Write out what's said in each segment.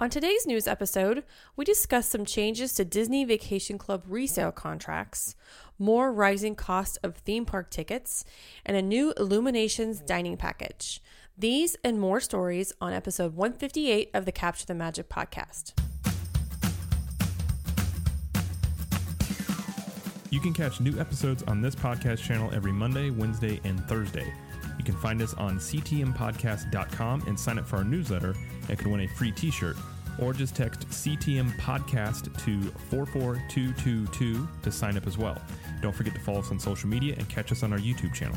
On today's news episode, we discuss some changes to Disney Vacation Club resale contracts, more rising cost of theme park tickets, and a new Illuminations dining package. These and more stories on episode 158 of the Capture the Magic podcast. You can catch new episodes on this podcast channel every Monday, Wednesday, and Thursday. You can find us on ctmpodcast.com and sign up for our newsletter and can win a free t shirt. Or just text CTM Podcast to 44222 to sign up as well. Don't forget to follow us on social media and catch us on our YouTube channel.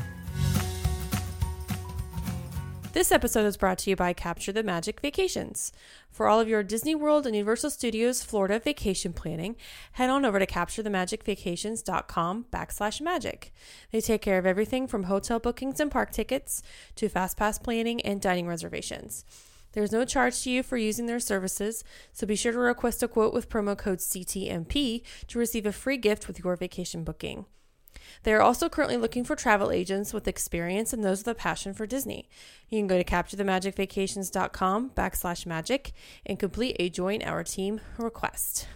This episode is brought to you by Capture the Magic Vacations. For all of your Disney World and Universal Studios Florida vacation planning, head on over to capturethemagicvacations.com backslash magic. They take care of everything from hotel bookings and park tickets to fast pass planning and dining reservations. There's no charge to you for using their services, so be sure to request a quote with promo code CTMP to receive a free gift with your vacation booking. They are also currently looking for travel agents with experience and those with a passion for Disney. You can go to capturethemagicvacations.com backslash magic and complete a join our team request.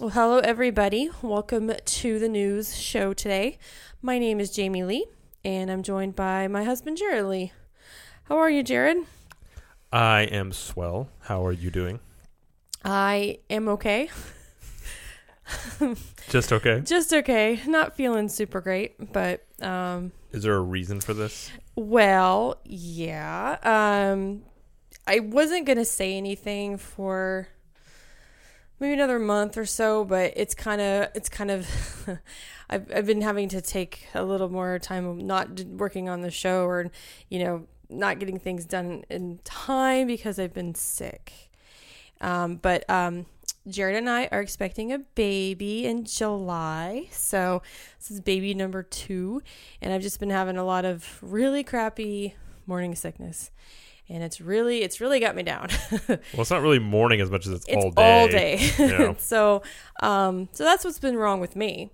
Well, hello everybody. Welcome to the news show today. My name is Jamie Lee, and I'm joined by my husband Jared Lee. How are you, Jared? I am swell. How are you doing? I am okay. Just okay. Just okay. Not feeling super great, but um Is there a reason for this? well, yeah. Um I wasn't going to say anything for maybe another month or so, but it's kind of it's kind of I've I've been having to take a little more time not working on the show or you know, not getting things done in time because I've been sick. Um but um Jared and I are expecting a baby in July. So this is baby number two. And I've just been having a lot of really crappy morning sickness. And it's really, it's really got me down. Well, it's not really morning as much as it's, it's all day. all day. Yeah. so, um, so that's what's been wrong with me.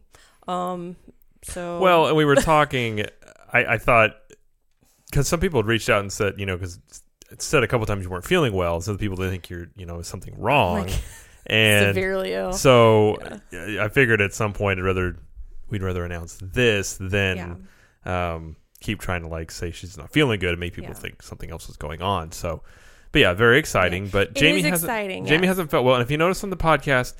Um, so Well, and we were talking. I, I thought because some people had reached out and said, you know, because it said a couple times you weren't feeling well, so the people didn't think you're, you know, something wrong. Like, and severely ill. so I figured at some point, I'd rather we'd rather announce this than um, keep trying to like say she's not feeling good and make people Yeah. think something else is going on. So, but yeah, very exciting. But It Jamie is hasn't exciting, Jamie hasn't felt well, and if you notice on the podcast.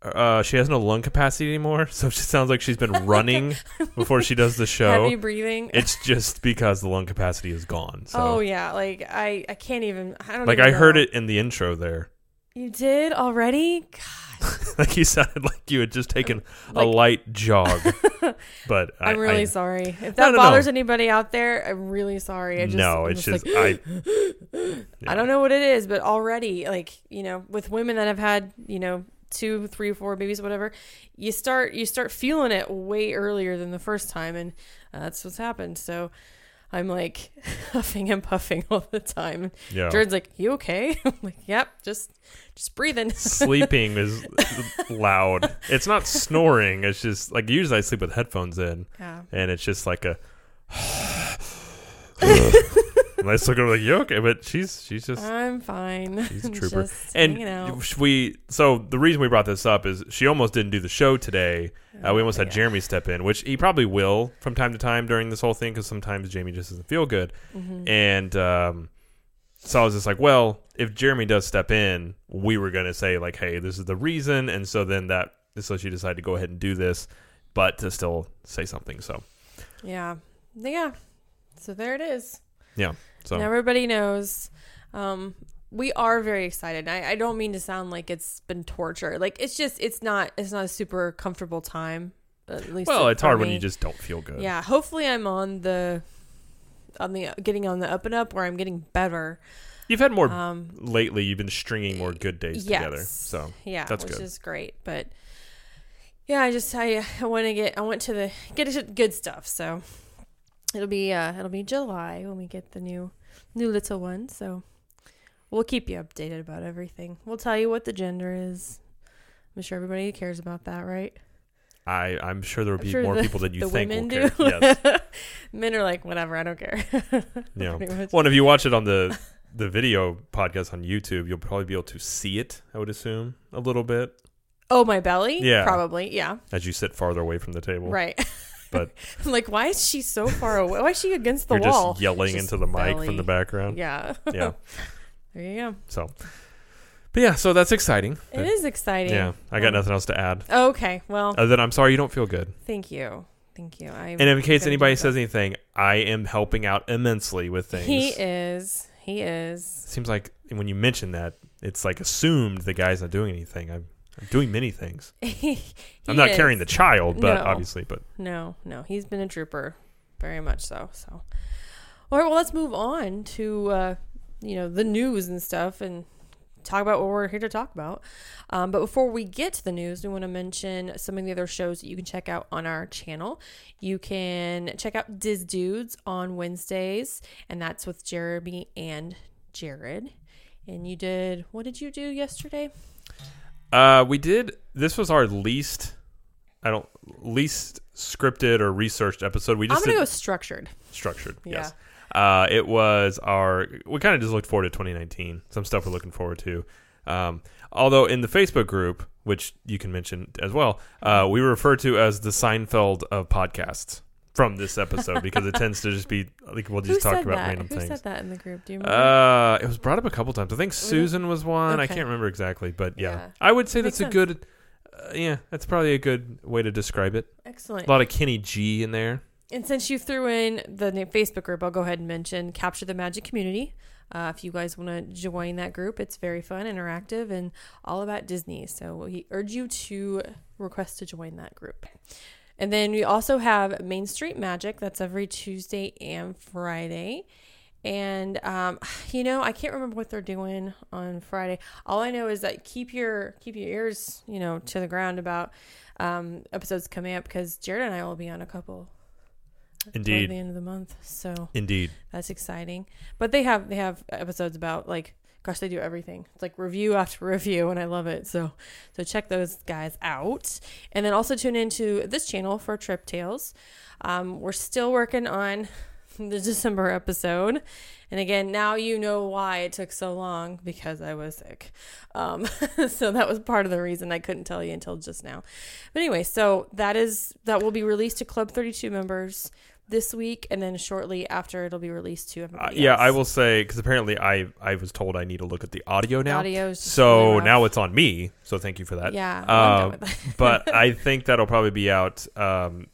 Uh, she has no lung capacity anymore, so she sounds like she's been running before she does the show. Heavy breathing. It's just because the lung capacity is gone. So, oh yeah, like I, I can't even. I don't. like I heard it in the intro there. You did already. God. like you sounded like you had just taken Like- a light jog. but I, I'm really I, sorry. If that no, bothers no. anybody out there, I'm really sorry. I just, no, I'm it's just, like, I. I don't know what it is, but already, like you know, with women that have had you know two, three, four babies, whatever, you start you start feeling it way earlier than the first time, and uh, that's what's happened. So. I'm like huffing and puffing all the time. Yeah. Jared's like, "You okay?" I'm like, "Yep, just just breathing." Sleeping is loud. It's not snoring. It's just like usually I sleep with headphones in, yeah. and it's just like a. and I just look at like, "You okay?" But she's she's just I'm fine. She's a trooper. Just hanging out. and we so the reason we brought this up is she almost didn't do the show today. Uh, we almost had Yeah. Jeremy step in, which he probably will from time to time during this whole thing because sometimes Jamie just doesn't feel good. Mhm. And um, so I was just like, well, if Jeremy does step in, we were gonna say like, hey, this is the reason, and so then that so she decided to go ahead and do this, but to still say something. So Yeah. Yeah. So there it is. So And everybody knows. Um, we are very excited. I, I don't mean to sound like it's been torture. Like it's just it's not it's not a super comfortable time. At least well, it's hard when you just don't feel good. Yeah. Hopefully I'm on the on the getting on the up and up where I'm getting better. You've had more Um lately. You've been stringing more good days yes. together. So yeah, That's which good. is great. But yeah, I just I I want to get I went to the get good stuff. So it'll be uh it'll be July when we get the new new little one. So we'll keep you updated about everything. We'll tell you what the gender is. I'm sure everybody cares about that, right? I, I'm sure there will I'm be sure more the- people than you think will women care. do. Yes. Men are like, whatever, I don't care. Yeah. Well, and if you watch it on the the video podcast on YouTube, you'll probably be able to see it. I would assume a little bit Oh, my belly? Yeah. Probably. Yeah. as you sit farther away from the table. Right. But- like, why is she so far away? Why is she against the You're wall? just yelling Just into the mic belly. from the background. Yeah. Yeah. there you go. So, but yeah, so that's exciting. It is exciting. Yeah, I got Um, nothing else to add. Okay. Well, Other than I'm sorry you don't feel good. thank you. Thank you. I And in case anybody says anything, I am helping out immensely with things. he is. He is. Seems like when you mention that, it's like assumed the guy's not doing anything. I'm, I'm doing many things. I'm not is. carrying the child, but No. obviously, but No, no, he's been a trooper, very much so. So, all right, well, let's move on to uh, you know the news and stuff, and talk about what we're here to talk about. Um, but before we get to the news, we want to mention some of the other shows that you can check out on our channel. You can check out Diz Dudes on Wednesdays, and that's with Jeremy and Jared. And you did what did you do yesterday? Uh, we did. This was our least, I don't least scripted or researched episode. We I'm just gonna did go structured. structured. Yeah. Yes. Uh, it was our. We kind of just looked forward to 2019. Some stuff we're looking forward to. Um, although in the Facebook group, which you can mention as well, uh, we refer to as the Seinfeld of podcasts from this episode because it tends to just be like we'll Who just talk said about that? random Who things. said that in the group? Do you remember? Uh, it was brought up a couple times. I think? Susan was one. I Okay. can't remember exactly, but yeah, Yeah. I would say Makes that's a sense. good. Uh, yeah, that's probably a good way to describe it. Excellent. A lot of Kenny G in there. And since you threw in the na- Facebook group, I'll go ahead and mention Capture the Magic Community. Uh, if you guys want to join that group, it's very fun, interactive, and all about Disney. So we urge you to request to join that group. And then we also have Main Street Magic. That's every Tuesday and Friday. And um, you know, I can't remember what they're doing on Friday. All I know is that keep your keep your ears, you know, to the ground about um, episodes coming up because Jared and I will be on a couple Indeed, the end of the month. So indeed. that's exciting. But they have they have episodes about like gosh they do everything. It's like review after review and I love it. So so check those guys out. And then also tune into this channel for Trip Tales. Um, we're still working on the December episode. And again, now you know why it took so long because I was sick. Um, so that was part of the reason I couldn't tell you until just now. But anyway, so that is that will be released to Club 32 members this week, and then shortly after it'll be released to Uh, everybody. yeah, I will say because apparently I I was told I need to look at the audio now. Audio's so really now it's on me. So thank you for that. yeah, well, I'm done Uh, with that. but I think that'll probably be out um,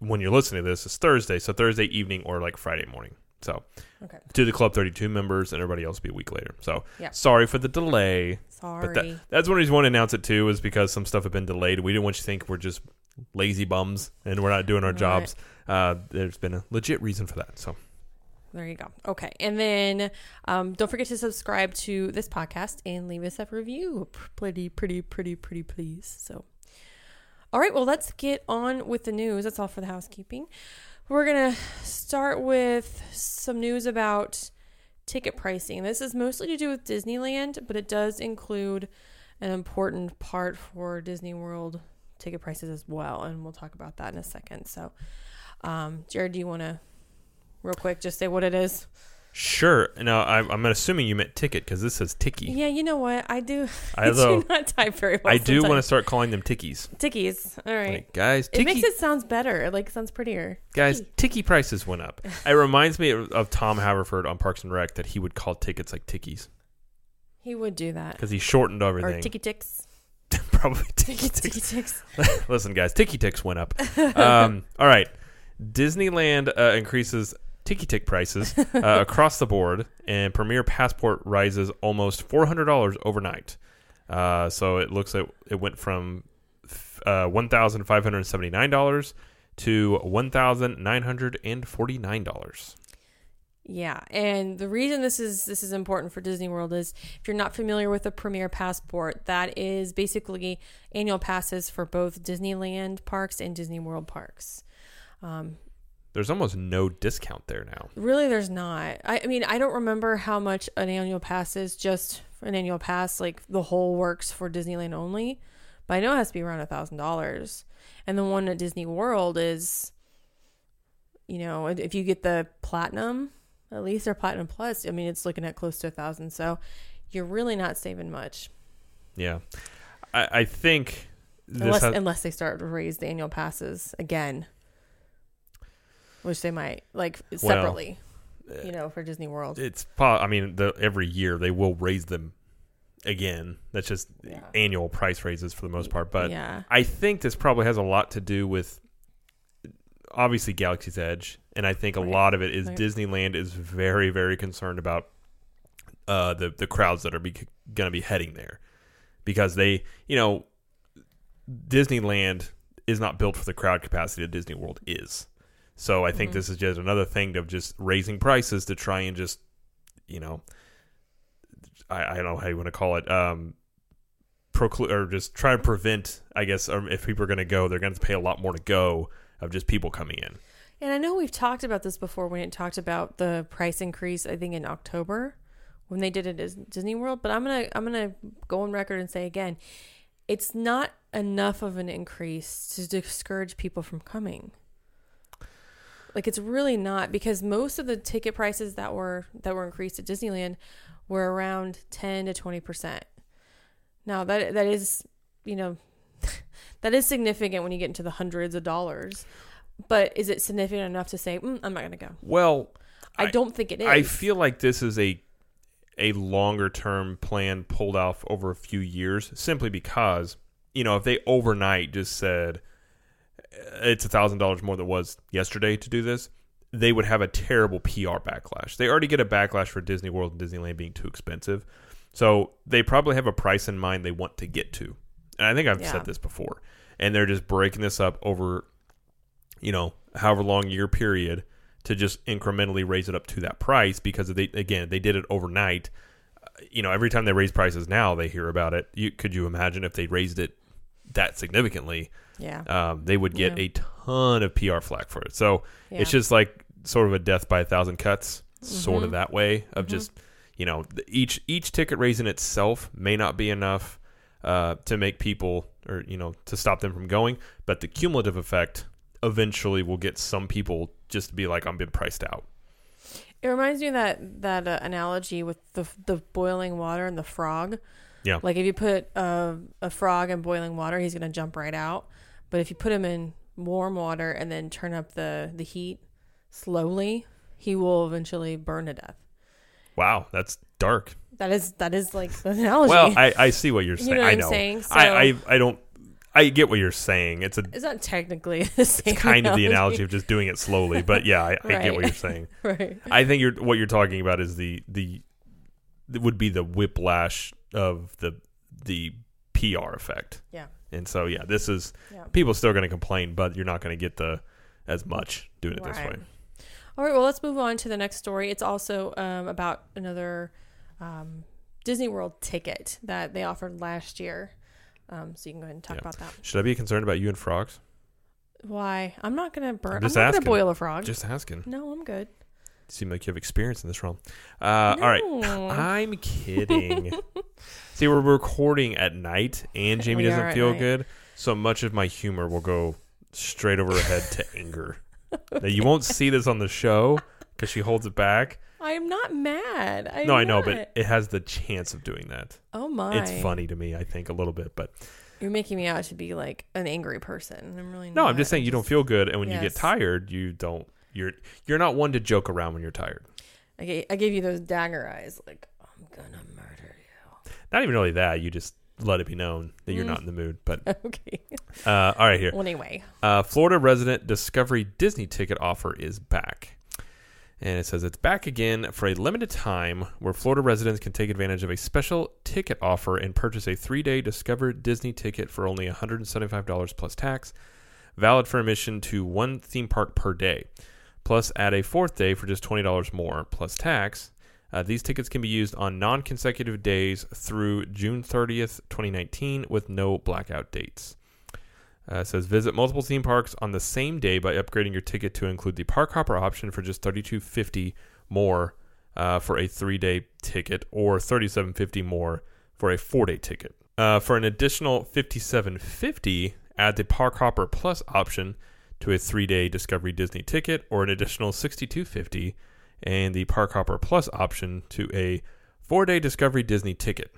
when you're listening to this. It's Thursday, so Thursday evening or like Friday morning. So Okay. to the Club 32 members, and everybody else will be a week later. So Yeah. sorry for the delay. Sorry. That's one reason we want to announce it too, is because some stuff had been delayed. We didn't want you to think we're just lazy bums and we're not doing our Right. jobs. Uh, there's been a legit reason for that. So There you go. Okay. And then um, don't forget to subscribe to this podcast and leave us a review. Pretty, pretty, pretty, pretty, please. So, all right. Well, let's get on with the news. That's all for the housekeeping. We're going to start with some news about ticket pricing. This is mostly to do with Disneyland, but it does include an important part for Disney World ticket prices as well. And we'll talk about that in a second. So, um, Jared, do you want to real quick just say what it is? sure. Now I'm, I'm assuming you meant ticket because this says ticky. Yeah, you know what? I do. I Although do not type very well. I do want to start calling them tickies. tickies. All right. Like, guys, it ticky, makes it sounds better. It, Like sounds prettier. guys, Ticky. prices went up. it reminds me of, of Tom Haverford on Parks and Rec that he would call tickets like tickies He would do that. because he shortened Or everything. ticky ticks. Probably ticky Ticky ticks. ticks. Listen, guys, ticky ticks went up. Um, all right, Disneyland uh, increases ticky tick prices uh, across the board, and Premier Passport rises almost four hundred dollars overnight. Uh, so it looks like it went from uh, one thousand five hundred seventy nine dollars to one thousand nine hundred and forty nine dollars. Yeah, and the reason this is this is important for Disney World is if you're not familiar with the Premier Passport, that is basically annual passes for both Disneyland parks and Disney World parks. Um, There's almost no discount there now. Really, there's not. I, I mean, I don't remember how much an annual pass is. Just an annual pass, like the whole works for Disneyland only. But I know it has to be around a thousand dollars. And the one at Disney World is, you know, if you get the platinum, At least they're platinum plus. I mean, it's looking at close to a thousand. So you're really not saving much Yeah, I, I think this unless has, unless they start to raise the annual passes again, which they might like separately. you know, for Disney World. it's. I mean, the, every year they will raise them again. That's just Yeah. annual price raises for the most part. But yeah, I think this probably has a lot to do with obviously Galaxy's Edge, and I think a Right. lot of it is Right. Disneyland is very, very concerned about uh, the the crowds that are be, going to be heading there because they, you know, Disneyland is not built for the crowd capacity that Disney World is. So I think Mhm. this is just another thing of just raising prices to try and just, you know, I, I don't know how you want to call it, um, or just try and prevent, I guess, or if people are going to go, they're going to pay a lot more to go of just people coming in. and I know we've talked about this before when it talked about the price increase. I think in October when they did it at Disney World. But I'm gonna I'm gonna go on record and say again, it's not enough of an increase to discourage people from coming. Like it's really not because most of the ticket prices that were that were increased at Disneyland were around 10 to 20%. Now that that is, you know, that is significant when you get into the hundreds of dollars. But is it significant enough to say, mm, I'm not going to go? Well, I, I- don't think it is. I feel like this is a a longer term plan pulled off over a few years simply because you know if they overnight just said "Uh, it's a thousand dollars more than it was yesterday to do this they would have a terrible pr backlash they already get a backlash for disney world and disneyland being too expensive so they probably have a price in mind they want to get to and i think i've Yeah. said this before and they're just breaking this up over you know however long year period to just incrementally raise it up to that price because they again they did it overnight. Uh, You know, every time they raise prices now, they hear about it. You could you imagine if they raised it that significantly, yeah. um, they would get Yeah. a ton of PR flack for it. So yeah. it's just like sort of a death by a thousand cuts, sort of Mhm. that way of Mhm. just you know each each ticket raise in itself may not be enough uh, to make people or you know to stop them from going, but the cumulative effect eventually will get some people just to be like I'm being priced out. It reminds me of that that uh, analogy with the the boiling water and the frog. Yeah. Like if you put a, a frog in boiling water, he's gonna jump right out. But if you put him in warm water and then turn up the the heat slowly, he will eventually burn to death. Wow, that's dark. That is that is like the analogy. Well, I, I see what you're You saying. know what I know. saying? So- I, I I don't. I get what you're saying. It's a it's not technically the same. it's kind of the analogy of just doing it slowly, but yeah, I, I get what you're saying. right? I think you're what you're talking about is the the it would be the whiplash of the the PR effect. Yeah. And so yeah, this is Yeah. people still going to complain, but you're not going to get the as much doing it this way. All right, well, let's move on to the next story. It's also um, about another um, Disney World ticket that they offered last year. Um, so you can go ahead and talk Yeah. about that. Should I be concerned about you and frogs? Why? I'm not gonna burn. I'm I'm, just not asking. gonna boil a frog. Just asking. no, I'm good. Seem like you have experience in this realm. Uh, All right. I'm kidding. See, we're recording at night, and Jamie We doesn't feel good, so much of my humor will go straight over her head to anger. Now, you won't see this on the show because she holds it back. I'm not mad. I'm no, I know, not. but it has the chance of doing that. oh my, It's funny to me, I think, a little bit. But You're making me out to be like an angry person. I'm really no. I'm just saying you don't feel good, and when you get tired, you don't. You're you're not one to joke around when you're tired. I gave, I gave you those dagger eyes. Like I'm gonna murder you. Not even really that. You just let it be known that you're Mm. not in the mood. But okay. uh, all right, here. Well, anyway. Uh, Florida resident Discovery Disney ticket offer is back. And it says it's back again for a limited time where Florida residents can take advantage of a special ticket offer and purchase a three day Discover Disney ticket for only $175 plus tax, valid for admission to one theme park per day. Plus, add a fourth day for just $20 more plus tax. Uh, these tickets can be used on non consecutive days through June 30th, 2019, with no blackout dates. Uh, says visit multiple theme parks on the same day by upgrading your ticket to include the park hopper option for just thirty two fifty more uh, for a three day ticket, or thirty seven fifty more for a four day ticket. Uh, for an additional fifty seven fifty, add the park hopper plus option to a three day Discovery Disney ticket, or an additional sixty two fifty, and the Park Hopper Plus option to a four day Discovery Disney ticket.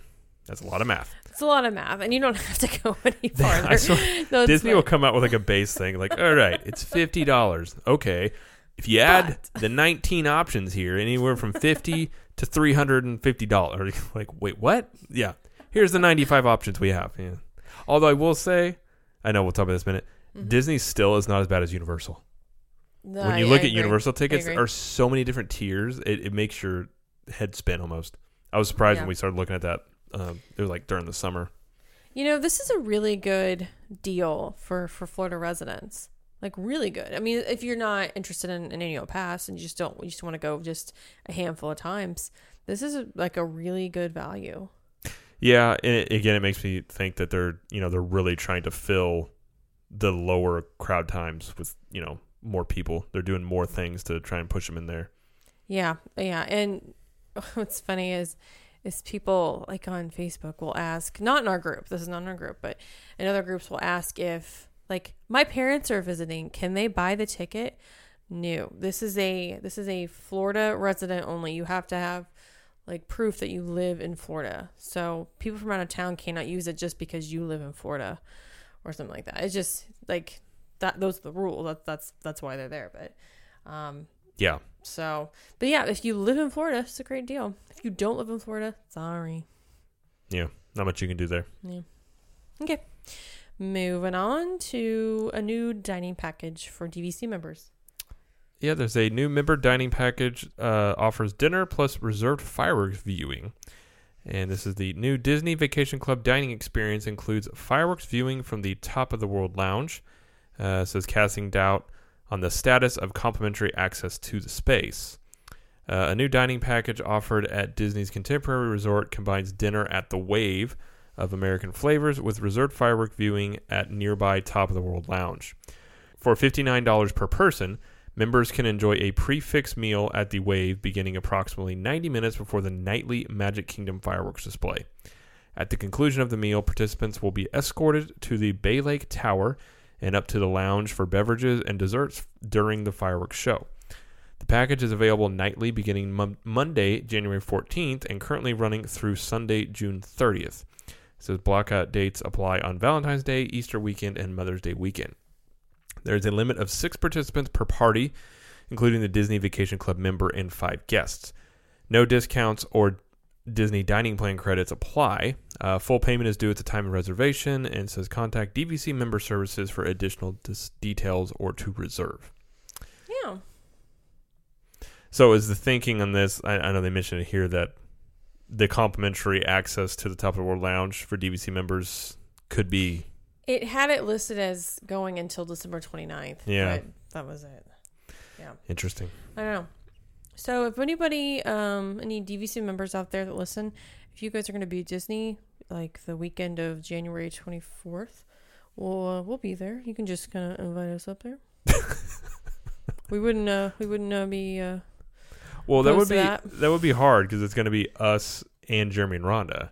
That's a lot of math. It's a lot of math, and you don't have to go any farther. Swear, No, Disney fine. will come out with like a base thing, like, all right, it's fifty dollars. Okay, if you add the nineteen options here, anywhere from fifty to three hundred and fifty dollars. Like, wait, what? Yeah, here's the ninety-five options we have. Yeah. Although I will say, I know we'll talk about this in a minute. Mhm. Disney still is not as bad as Universal. No, when you I- look I at agree. Universal tickets, there are so many different tiers. It, it makes your head spin almost. I was surprised Yeah. when we started looking at that. Um, it was like during the summer. You know, this is a really good deal for for Florida residents. Like really good. I mean, if you're not interested in an annual pass and you just don't, you just want to go just a handful of times, this is a, like a really good value. Yeah, and it, again, it makes me think that they're you know they're really trying to fill the lower crowd times with you know more people. They're doing more things to try and push them in there. Yeah, yeah. And what's funny is is people like on Facebook will ask, not in our group, this is not in our group, but in other groups will ask if like my parents are visiting, can they buy the ticket? No. This is a this is a Florida resident only. You have to have like proof that you live in Florida. So people from out of town cannot use it just because you live in Florida or something like that. It's just like that those are the rules. That, that's that's why they're there. But um Yeah, so, but yeah, if you live in Florida, it's a great deal. If you don't live in Florida, sorry. yeah, not much you can do there. Yeah. Okay. Moving on to a new dining package for DVC members. Yeah, there's a new member dining package uh, offers dinner plus reserved fireworks viewing. And this is the new Disney Vacation Club dining experience includes fireworks viewing from the top of the world lounge. Uh, says casting doubt on the status of complimentary access to the space. Uh, a new dining package offered at Disney's Contemporary Resort combines dinner at the Wave of American flavors with reserved firework viewing at nearby Top of the World Lounge. For $59 per person, Members can enjoy a prix fixe meal at the Wave beginning approximately 90 minutes before the nightly Magic Kingdom fireworks display. At the conclusion of the meal, participants will be escorted to the Bay Lake Tower and up to the lounge for beverages and desserts during the fireworks show. The package is available nightly beginning mon- Monday, January 14th, and currently running through Sunday, June 30th. It says blockout dates apply on Valentine's Day, Easter weekend, and Mother's Day weekend. There is a limit of six participants per party, including the Disney Vacation Club member and five guests. No discounts or Disney dining plan credits apply. Uh, full payment is due at the time of reservation and says contact DVC member services for additional dis- details or to reserve. Yeah. So, is the thinking on this? I, I know they mentioned it here that the complimentary access to the Top of the World Lounge for DVC members could be It had it listed as going until December 29th. Yeah. But that was it. Yeah. Interesting. I don't know. So if anybody, um, any DVC members out there that listen, if you guys are going to be at Disney, like the weekend of January 24th, we'll, uh, we'll be there. You can just kind of invite us up there. we wouldn't, uh, we wouldn't uh, be, uh, Well, that would be that. that. would be hard because it's going to be us and Jeremy and Rhonda.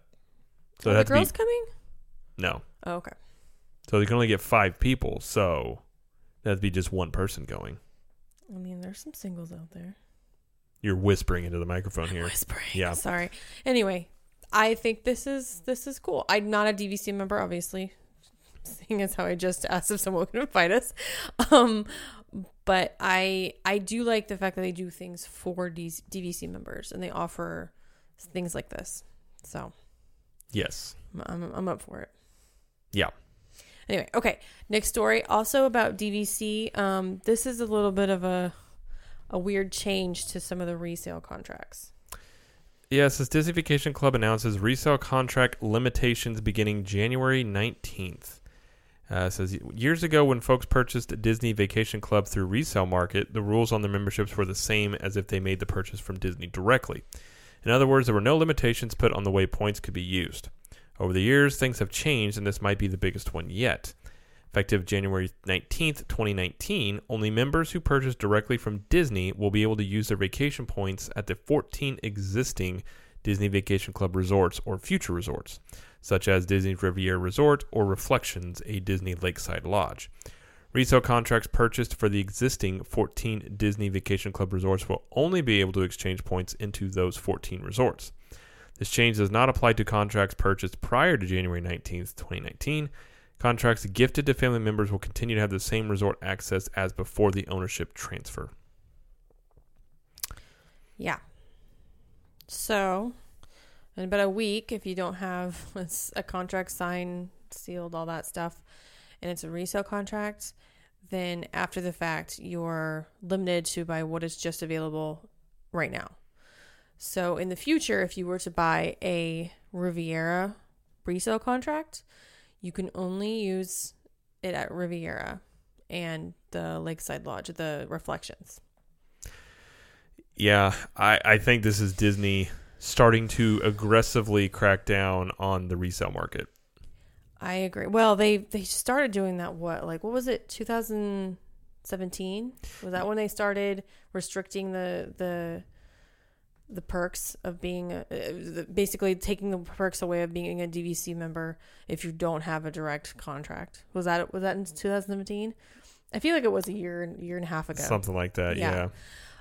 So are the girls be coming? no. Oh, okay. So they can only get five people. So that'd be just one person going. I mean, there's some singles out there. You're whispering into the microphone here. Whispering. Yeah. Sorry. Anyway, I think this is this is cool. I'm not a DVC member, obviously, seeing as how I just asked if someone could invite us. Um, but I I do like the fact that they do things for these DVC members and they offer things like this. So Yes. I'm I'm up for it. Yeah. Anyway, okay. Next story, also about DVC. Um, this is a little bit of a a weird change to some of the resale contracts. Yes, as Disney Vacation Club announces resale contract limitations beginning January 19th. Uh, says years ago, when folks purchased Disney Vacation Club through resale market, the rules on their memberships were the same as if they made the purchase from Disney directly. In other words, there were no limitations put on the way points could be used. Over the years, things have changed, and this might be the biggest one yet. Effective January 19th, 2019, only members who purchase directly from Disney will be able to use their vacation points at the 14 existing Disney Vacation Club resorts or future resorts, such as Disney's Riviera Resort or Reflections, a Disney Lakeside Lodge. Resale contracts purchased for the existing 14 Disney Vacation Club resorts will only be able to exchange points into those 14 resorts. This change does not apply to contracts purchased prior to January 19th, 2019. Contracts gifted to family members will continue to have the same resort access as before the ownership transfer. Yeah. So, in about a week, if you don't have a contract signed, sealed, all that stuff, and it's a resale contract, then after the fact, you're limited to by what is just available right now. So, in the future, if you were to buy a Riviera resale contract, you can only use it at Riviera and the Lakeside Lodge, the Reflections. Yeah, I, I think this is Disney starting to aggressively crack down on the resale market. I agree. Well, they they started doing that. What like what was it? 2017 was that when they started restricting the the the perks of being a, basically taking the perks away of being a DVC member if you don't have a direct contract. Was that was that in 2017? I feel like it was a year year and a half ago. Something like that. Yeah.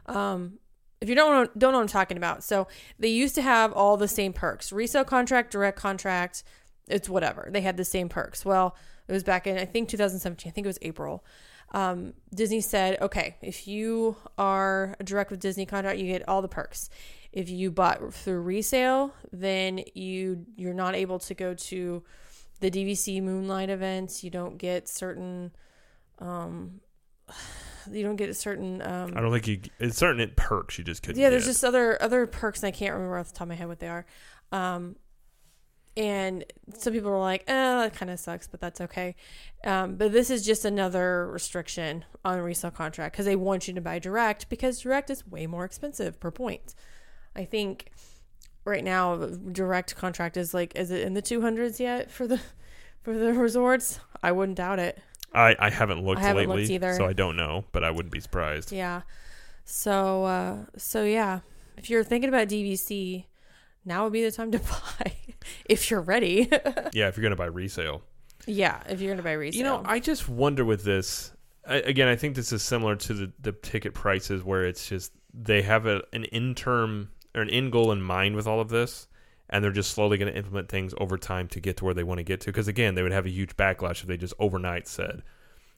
yeah. Um, if you don't know, don't know what I'm talking about, so they used to have all the same perks: resale contract, direct contract. It's whatever. They had the same perks. Well, it was back in I think 2017. I think it was April. Um, Disney said, okay, if you are a direct with Disney contract, you get all the perks. If you bought through resale, then you you're not able to go to the DVC Moonlight events. You don't get certain um, you don't get a certain. Um, I don't think you. It's certain perks you just couldn't. Yeah, there's get. just other other perks, and I can't remember off the top of my head what they are. Um, and some people were like, "Oh, that kind of sucks," but that's okay. Um, but this is just another restriction on a resale contract because they want you to buy direct because direct is way more expensive per point. I think right now direct contract is like, is it in the two hundreds yet for the for the resorts? I wouldn't doubt it. I, I haven't looked I haven't lately, looked either. so I don't know, but I wouldn't be surprised. Yeah. So uh so yeah, if you're thinking about DVC, now would be the time to buy if you're ready. yeah, if you're gonna buy resale. Yeah, if you're gonna buy resale. You know, I just wonder with this. I, again, I think this is similar to the the ticket prices where it's just they have a, an in term or an end goal in mind with all of this, and they're just slowly going to implement things over time to get to where they want to get to. Because again, they would have a huge backlash if they just overnight said,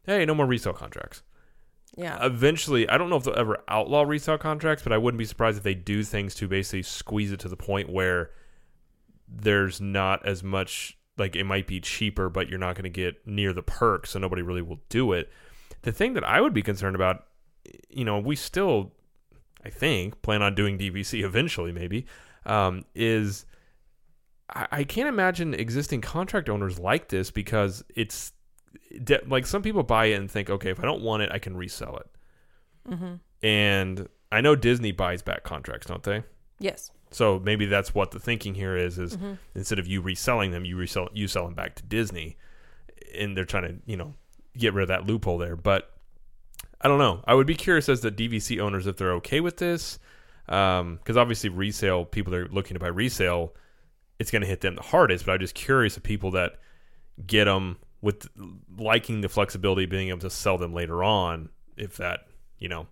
"Hey, no more resale contracts." yeah. Eventually, I don't know if they'll ever outlaw resale contracts, but I wouldn't be surprised if they do things to basically squeeze it to the point where there's not as much like it might be cheaper, but you're not going to get near the perk, so nobody really will do it. The thing that I would be concerned about, you know, we still, I think, plan on doing DVC eventually, maybe, um, is I, I can't imagine existing contract owners like this because it's de- like some people buy it and think, okay, if I don't want it, I can resell it. mm-hmm. And I know Disney buys back contracts, don't they? Yes. So maybe that's what the thinking here is: is Mm-hmm. instead of you reselling them, you resell you sell them back to Disney, and they're trying to you know get rid of that loophole there. But I don't know. I would be curious as the DVC owners if they're okay with this, um, because obviously resale people that are looking to buy resale, it's going to hit them the hardest. But I'm just curious of people that get them with liking the flexibility, being able to sell them later on, if that you know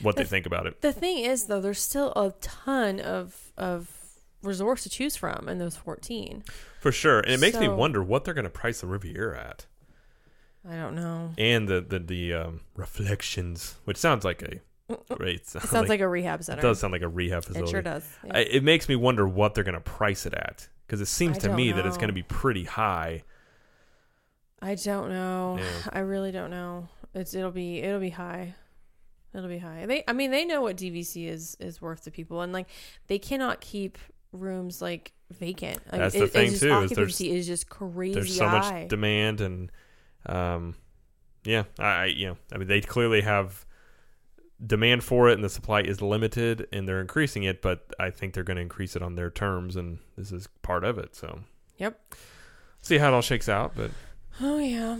what they think about it. The thing is, though, there's still a ton of of resorts to choose from in those 14. For sure, and it makes me wonder what they're going to price the Riviera at, I don't know. and the the the um, reflections, which sounds like a right. It sounds like, a rehab center. it does sound like a rehab facility. It sure does. Yeah. I, it makes me wonder what they're going to price it at because it seems I to me that it's going to be pretty high. I don't know. Yeah. I really don't know. It's it'll be it'll be high. It'll be high. They I mean they know what DVC is is worth to people and like they cannot keep rooms like vacant. Like, That's it- the it's thing, just too, is there's- is just crazy There's so high. much demand, and um, yeah, I, I you know, I mean, they clearly have demand for it, and the supply is limited, and they're increasing it. But I think they're going to increase it on their terms, and this is part of it. So, Yep. see how it all shakes out. But Oh yeah.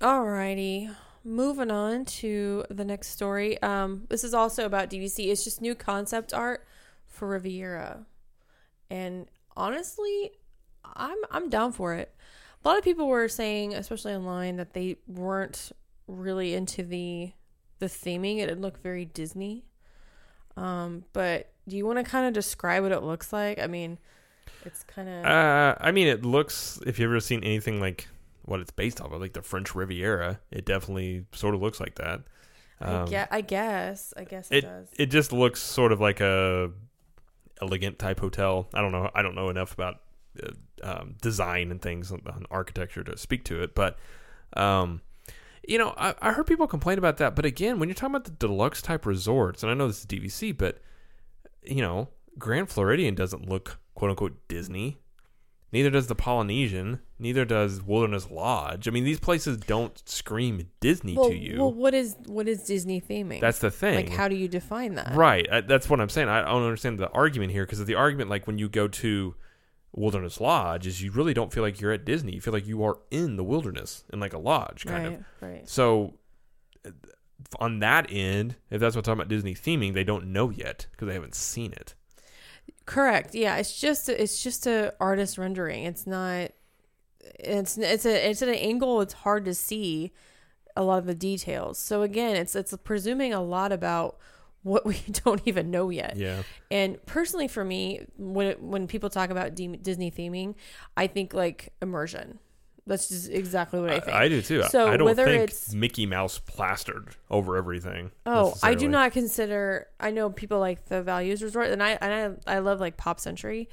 Alrighty. Moving on to the next story. Um, this is also about DVC. It's just new concept art for Riviera, and honestly, I'm I'm down for it. A lot of people were saying, especially online, that they weren't really into the the theming. It looked very Disney. Um, but do you want to kind of describe what it looks like? I mean, it's kind of Uh, I mean, it looks. If you've ever seen anything like what it's based off of, like the French Riviera, it definitely sort of looks like that. I, Um, gue- I guess. I guess it, it does. it just looks sort of like a elegant type hotel. I don't know. I don't know enough about um, design and things on on architecture to speak to it, but um, you know, I, I heard people complain about that. But again, when you're talking about the deluxe type resorts, and I know this is DVC, but you know, Grand Floridian doesn't look quote unquote Disney. Neither does the Polynesian. Neither does Wilderness Lodge. I mean, these places don't scream Disney well, to you. well, what is what is Disney theming? That's the thing. like how do you define that? Right. I, that's what I'm saying. I don't understand the argument here because the argument, like when you go to Wilderness Lodge, is you really don't feel like you're at Disney. You feel like you are in the wilderness in like a lodge, kind right, of. right. So uh, on that end, if that's what I'm talking about Disney theming, they don't know yet because they haven't seen it. Correct. Yeah, it's just a, it's just a artist rendering. It's not. It's it's a it's at an angle. It's hard to see a lot of the details. So again, it's it's presuming a lot about what we don't even know yet. Yeah. And personally, for me, when when people talk about D- Disney theming, I think like immersion. That's just exactly what I think. I, do too. So I don't whether think it's- Mickey Mouse plastered over everything. Oh, I do not consider. I know people like the Values Resort, and I and I, I love like Pop Century,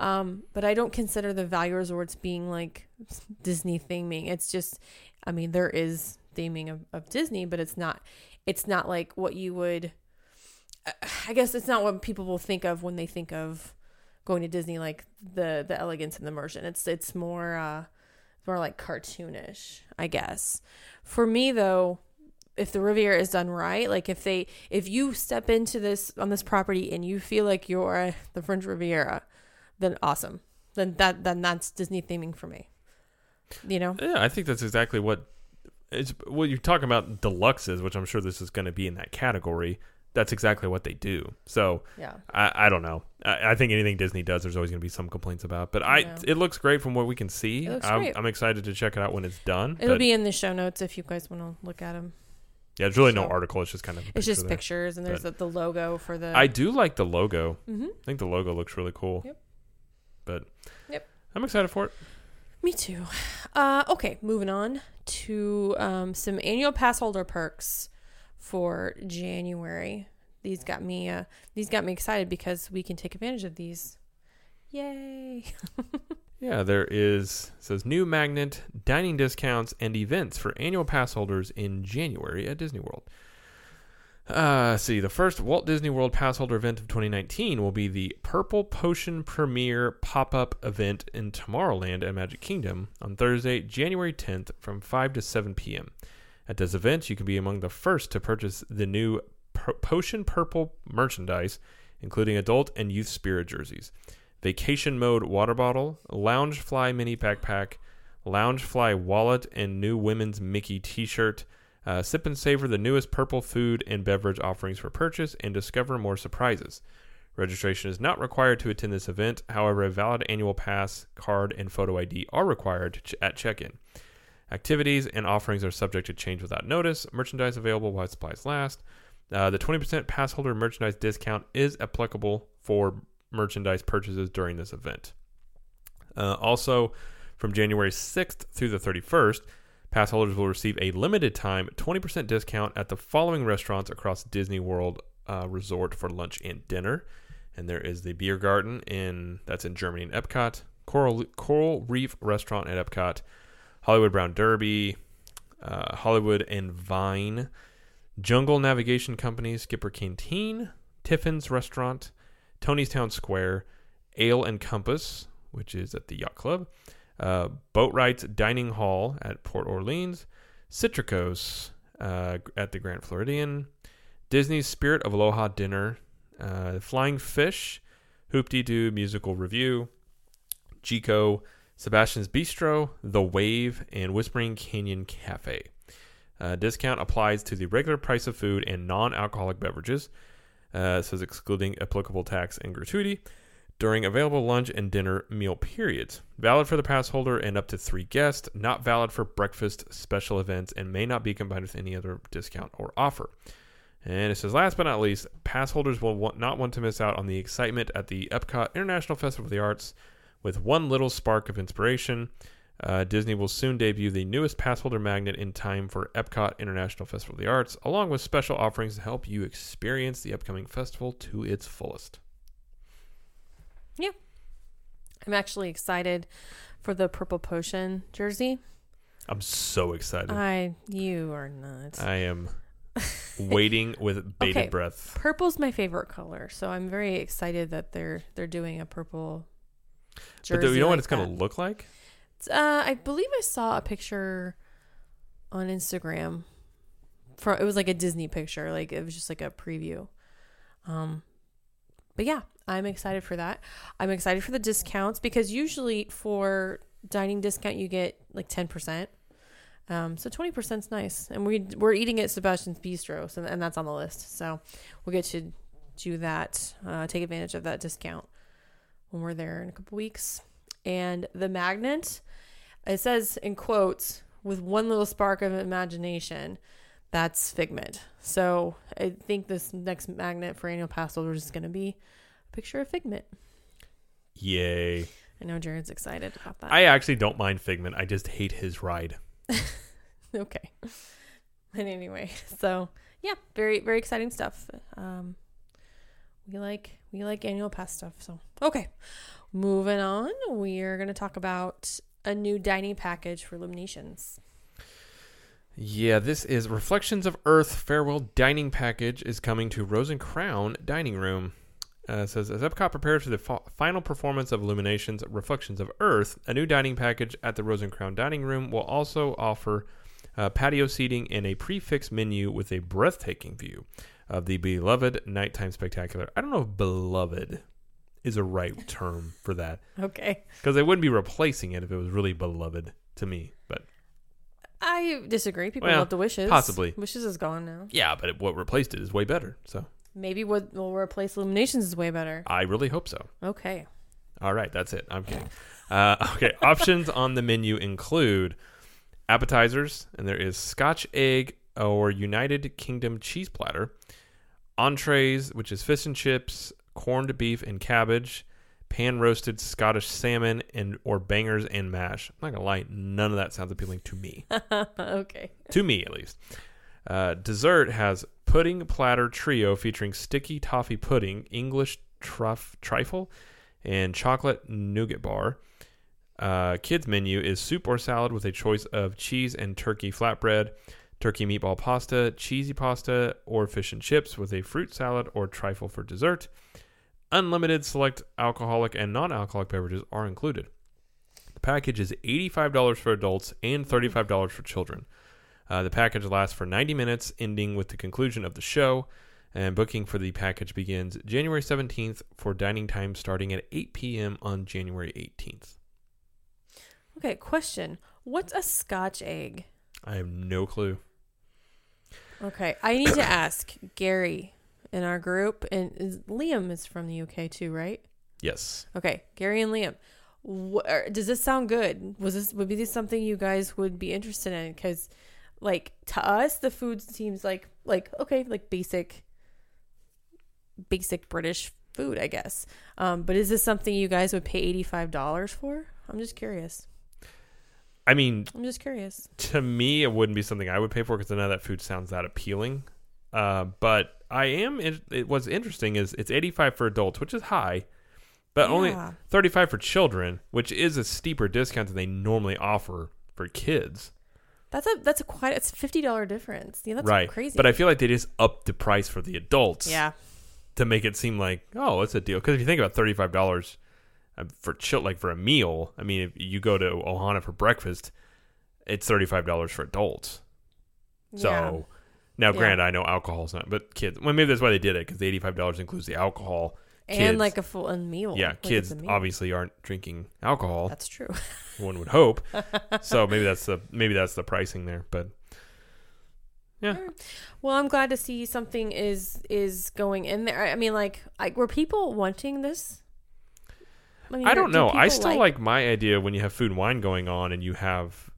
um, but I don't consider the Value Resorts being like Disney theming. It's just, I mean, there is theming of, of Disney, but it's not. It's not like what you would. I guess it's not what people will think of when they think of going to Disney, like the the elegance and the immersion. It's it's more uh, more like cartoonish, I guess. For me though, if the Riviera is done right, like if they if you step into this on this property and you feel like you're the French Riviera, then awesome. Then that then that's Disney theming for me. You know? Yeah, I think that's exactly what it's. Well, you're talking about deluxes, which I'm sure this is going to be in that category. That's exactly what they do. So Yeah. I, I don't know. I, I think anything Disney does, there's always going to be some complaints about. But I, Yeah. it looks great from what we can see. I'm. I'm excited to check it out when it's done. It'll be in the show notes if you guys want to look at them. yeah, it's really no article. It's just kind of. It's just there. pictures and there's the, the logo for the. I do like the logo. hmm I think the logo looks really cool. Yep. But Yep. I'm excited for it. Me too. Uh, okay, moving on to um, some annual pass holder perks for January. These got me. Uh, these got me excited because we can take advantage of these. Yay! Yeah, there is says new magnet dining discounts and events for annual pass holders in January at Disney World. Uh, see, the first Walt Disney World pass holder event of 2019 will be the Purple Potion Premiere pop-up event in Tomorrowland at Magic Kingdom on Thursday, January 10th from 5 to 7 p.m. At this event, you can be among the first to purchase the new Potion Purple merchandise, including adult and youth spirit jerseys vacation mode water bottle, Loungefly mini backpack, Loungefly wallet, and new women's Mickey t-shirt. Uh, sip and savor the newest purple food and beverage offerings for purchase and discover more surprises. Registration is not required to attend this event. However, a valid annual pass, card, and photo ID are required ch- at check-in. Activities and offerings are subject to change without notice. Merchandise available while supplies last. Uh, the 20% pass holder merchandise discount is applicable for merchandise purchases during this event. Uh, also, from January 6th through the 31st, pass holders will receive a limited time 20% discount at the following restaurants across Disney World uh, Resort for lunch and dinner. And there is the Beer Garden in that's in Germany in Epcot, Coral Coral Reef Restaurant at Epcot, Hollywood Brown Derby, uh, Hollywood and Vine, Jungle Navigation Company, Skipper Canteen, Tiffin's Restaurant, Tony's Town Square, Ale and Compass, which is at the Yacht Club, uh, Boatwright's Dining Hall at Port Orleans, Citricos uh, at the Grand Floridian, Disney's Spirit of Aloha Dinner, uh, Flying Fish, Hoop-Dee-Doo Musical Revue, Chico, Sebastian's Bistro, The Wave, and Whispering Canyon Cafe. Uh, discount applies to the regular price of food and non alcoholic beverages. Uh, says excluding applicable tax and gratuity. during available lunch and dinner meal periods. Valid for the pass holder and up to three guests. Not valid for breakfast special events and may not be combined with any other discount or offer. And it says, last but not least, pass holders will want, not want to miss out on the excitement at the Epcot International Festival of the Arts with one little spark of inspiration. Uh, Disney will soon debut the newest pass holder magnet in time for Epcot International Festival of the Arts, along with special offerings to help you experience the upcoming festival to its fullest. Yeah. I'm actually excited for the Purple Potion jersey. I'm so excited. I, you are not. I am waiting with bated Okay. breath. Purple's my favorite color, so I'm very excited that they're they're doing a purple jersey. But do you know what it's going to look like? Uh, I believe I saw a picture on Instagram. For it was like a Disney picture, like it was just like a preview. Um, but yeah, I'm excited for that. I'm excited for the discounts because usually for dining discount you get like ten percent. Um, so twenty percent's nice, and we we're eating at Sebastian's Bistro, so, and that's on the list. So we'll get to do that, uh, take advantage of that discount when we're there in a couple weeks. And the magnet, it says in quotes, with one little spark of imagination, that's Figment. So I think this next magnet for annual pass holders is going to be a picture of Figment. Yay. I know Jared's excited about that. I actually don't mind Figment. I just hate his ride. okay. But anyway, so yeah, very very exciting stuff. Um, we like we like annual pass stuff. So okay, moving on. We are going to talk about a new dining package for Illuminations. Yeah, this is Reflections of Earth Farewell Dining Package is coming to Rose and Crown Dining Room. Uh, says, as Epcot prepares for the fa- final performance of Illuminations Reflections of Earth, a new dining package at the Rose and Crown Dining Room will also offer uh, patio seating and a prix fixe menu with a breathtaking view of the beloved nighttime spectacular. I don't know if beloved is a right term for that Okay, because they wouldn't be replacing it if it was really beloved to me. But I disagree. People Well, love the wishes. possibly. wishes is gone now. yeah, but it, what replaced it is way better. So Maybe what will replace Illuminations is way better. I really hope so. Okay. All right, that's it. I'm kidding. Uh, okay, options on the menu include appetizers, and there is Scotch egg or United Kingdom cheese platter, entrees, which is fish and chips, corned beef and cabbage, pan roasted Scottish salmon, and or bangers and mash. I'm not gonna lie, none of that sounds appealing to me. okay. to me at least. Uh, dessert has pudding platter trio featuring sticky toffee pudding, English truff trifle, and chocolate nougat bar. Uh, kids menu is soup or salad with a choice of cheese and turkey flatbread, turkey meatball pasta, cheesy pasta, or fish and chips with a fruit salad or trifle for dessert. Unlimited select alcoholic and non-alcoholic beverages are included. The package is $85 for adults and $35 for children. Uh, the package lasts for 90 minutes, ending with the conclusion of the show. And booking for the package begins January 17th for dining time starting at 8 p.m. on January 18th. Okay. Question: What's a Scotch egg? I have no clue. Okay, I need to ask Gary in our group, and is, Liam is from the UK too, right? Yes. Okay, Gary and Liam. Wh- er, does this sound good? Was this would be this something you guys would be interested in? Because, like to us, the food seems like like okay, like basic, basic British food, I guess. Um, but is this something you guys would pay eighty five dollars for? I'm just curious. I mean, I'm just curious. to me, it wouldn't be something I would pay for because none of that food sounds that appealing. Uh, but I am. It, it, what's interesting is it's 85 for adults, which is high, but only 35 for children, which is a steeper discount than they normally offer for kids. That's a that's a quite it's a fifty dollar difference. Yeah, that's right. crazy. But I feel like they just upped the price for the adults. yeah, to make it seem like oh it's a deal because if you think about thirty five dollars Uh, for chill like for a meal I mean if you go to Ohana for breakfast it's thirty five dollars for adults so Yeah. now Yeah. granted I know alcohol's not but kids well maybe that's why they did it because the eighty five dollars includes the alcohol and like a full meal. yeah Like, kids meal. obviously aren't drinking alcohol That's true. one would hope so maybe that's the maybe that's the pricing there but yeah. Well, I'm glad to see something is is going in there. I mean, like, like were people wanting this? Mean, I don't do know. I still like, my idea when you have food and wine going on and you have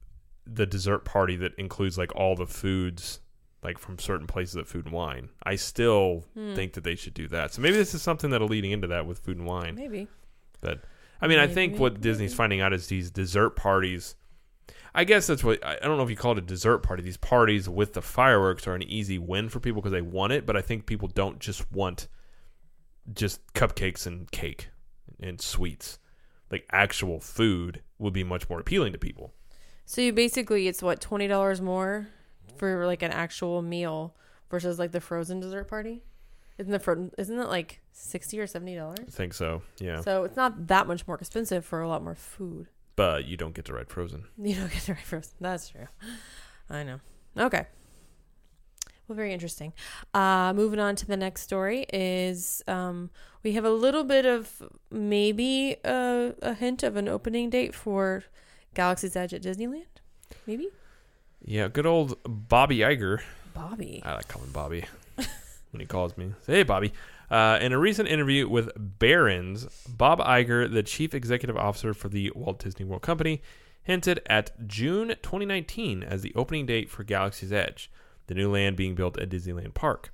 the dessert party that includes like all the foods like from certain places at food and wine. I still Hmm. think that they should do that. So maybe this is something that'll leading into that with food and wine. maybe. But I mean, I think Maybe, what Disney's finding out is these dessert parties. I guess that's what I I don't know if you call it a dessert party. These parties with the fireworks are an easy win for people because they want it, but I think people don't just want just cupcakes and cake and sweets. Like actual food would be much more appealing to people. So you basically it's what twenty dollars more for like an actual meal versus like the frozen dessert party. Isn't the fro- isn't it like sixty or seventy dollars? I think so. Yeah. So it's not that much more expensive for a lot more food. But you don't get to ride Frozen. You don't get the right frozen. That's true. I know. Okay. Well, very interesting. Uh, moving on to the next story is um, we have a little bit of maybe a, a hint of an opening date for Galaxy's Edge at Disneyland. Maybe Yeah, good old Bobby Iger. Bobby. I like calling Bobby when he calls me. Say, hey, Bobby. Uh, in a recent interview with Barron's, Bob Iger, the chief executive officer for the Walt Disney World Company, hinted at June 2019 as the opening date for Galaxy's Edge, the new land being built at Disneyland Park.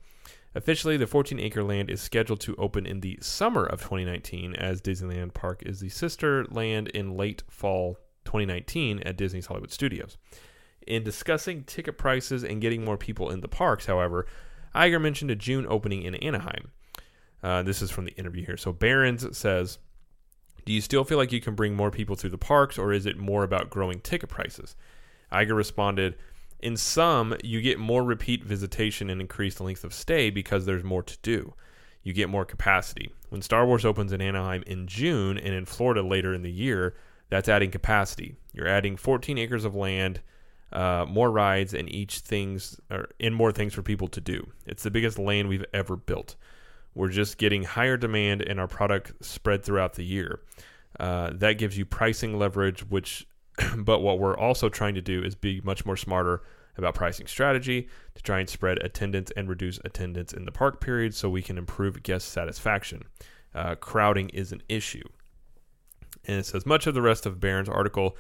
Officially, the 14 acre land is scheduled to open in the summer of 2019, as Disneyland Park is the sister land in late fall 2019 at Disney's Hollywood Studios. In discussing ticket prices and getting more people in the parks, however, Iger mentioned a June opening in Anaheim. Uh, this is from the interview here. So Barron's says, "Do you still feel like you can bring more people through the parks, or is it more about growing ticket prices?" Iger responded, "In some, you get more repeat visitation and increased length of stay because there's more to do. You get more capacity. When Star Wars opens in Anaheim in June and in Florida later in the year, that's adding capacity. You're adding 14 acres of land." uh, more rides and each things or and more things for people to do. It's the biggest land we've ever built. We're just getting higher demand and our product spread throughout the year. Uh, that gives you pricing leverage, which, but what we're also trying to do is be much more smarter about pricing strategy to try and spread attendance and reduce attendance in the park period so we can improve guest satisfaction. Uh, crowding is an issue. And it says much of the rest of Barron's article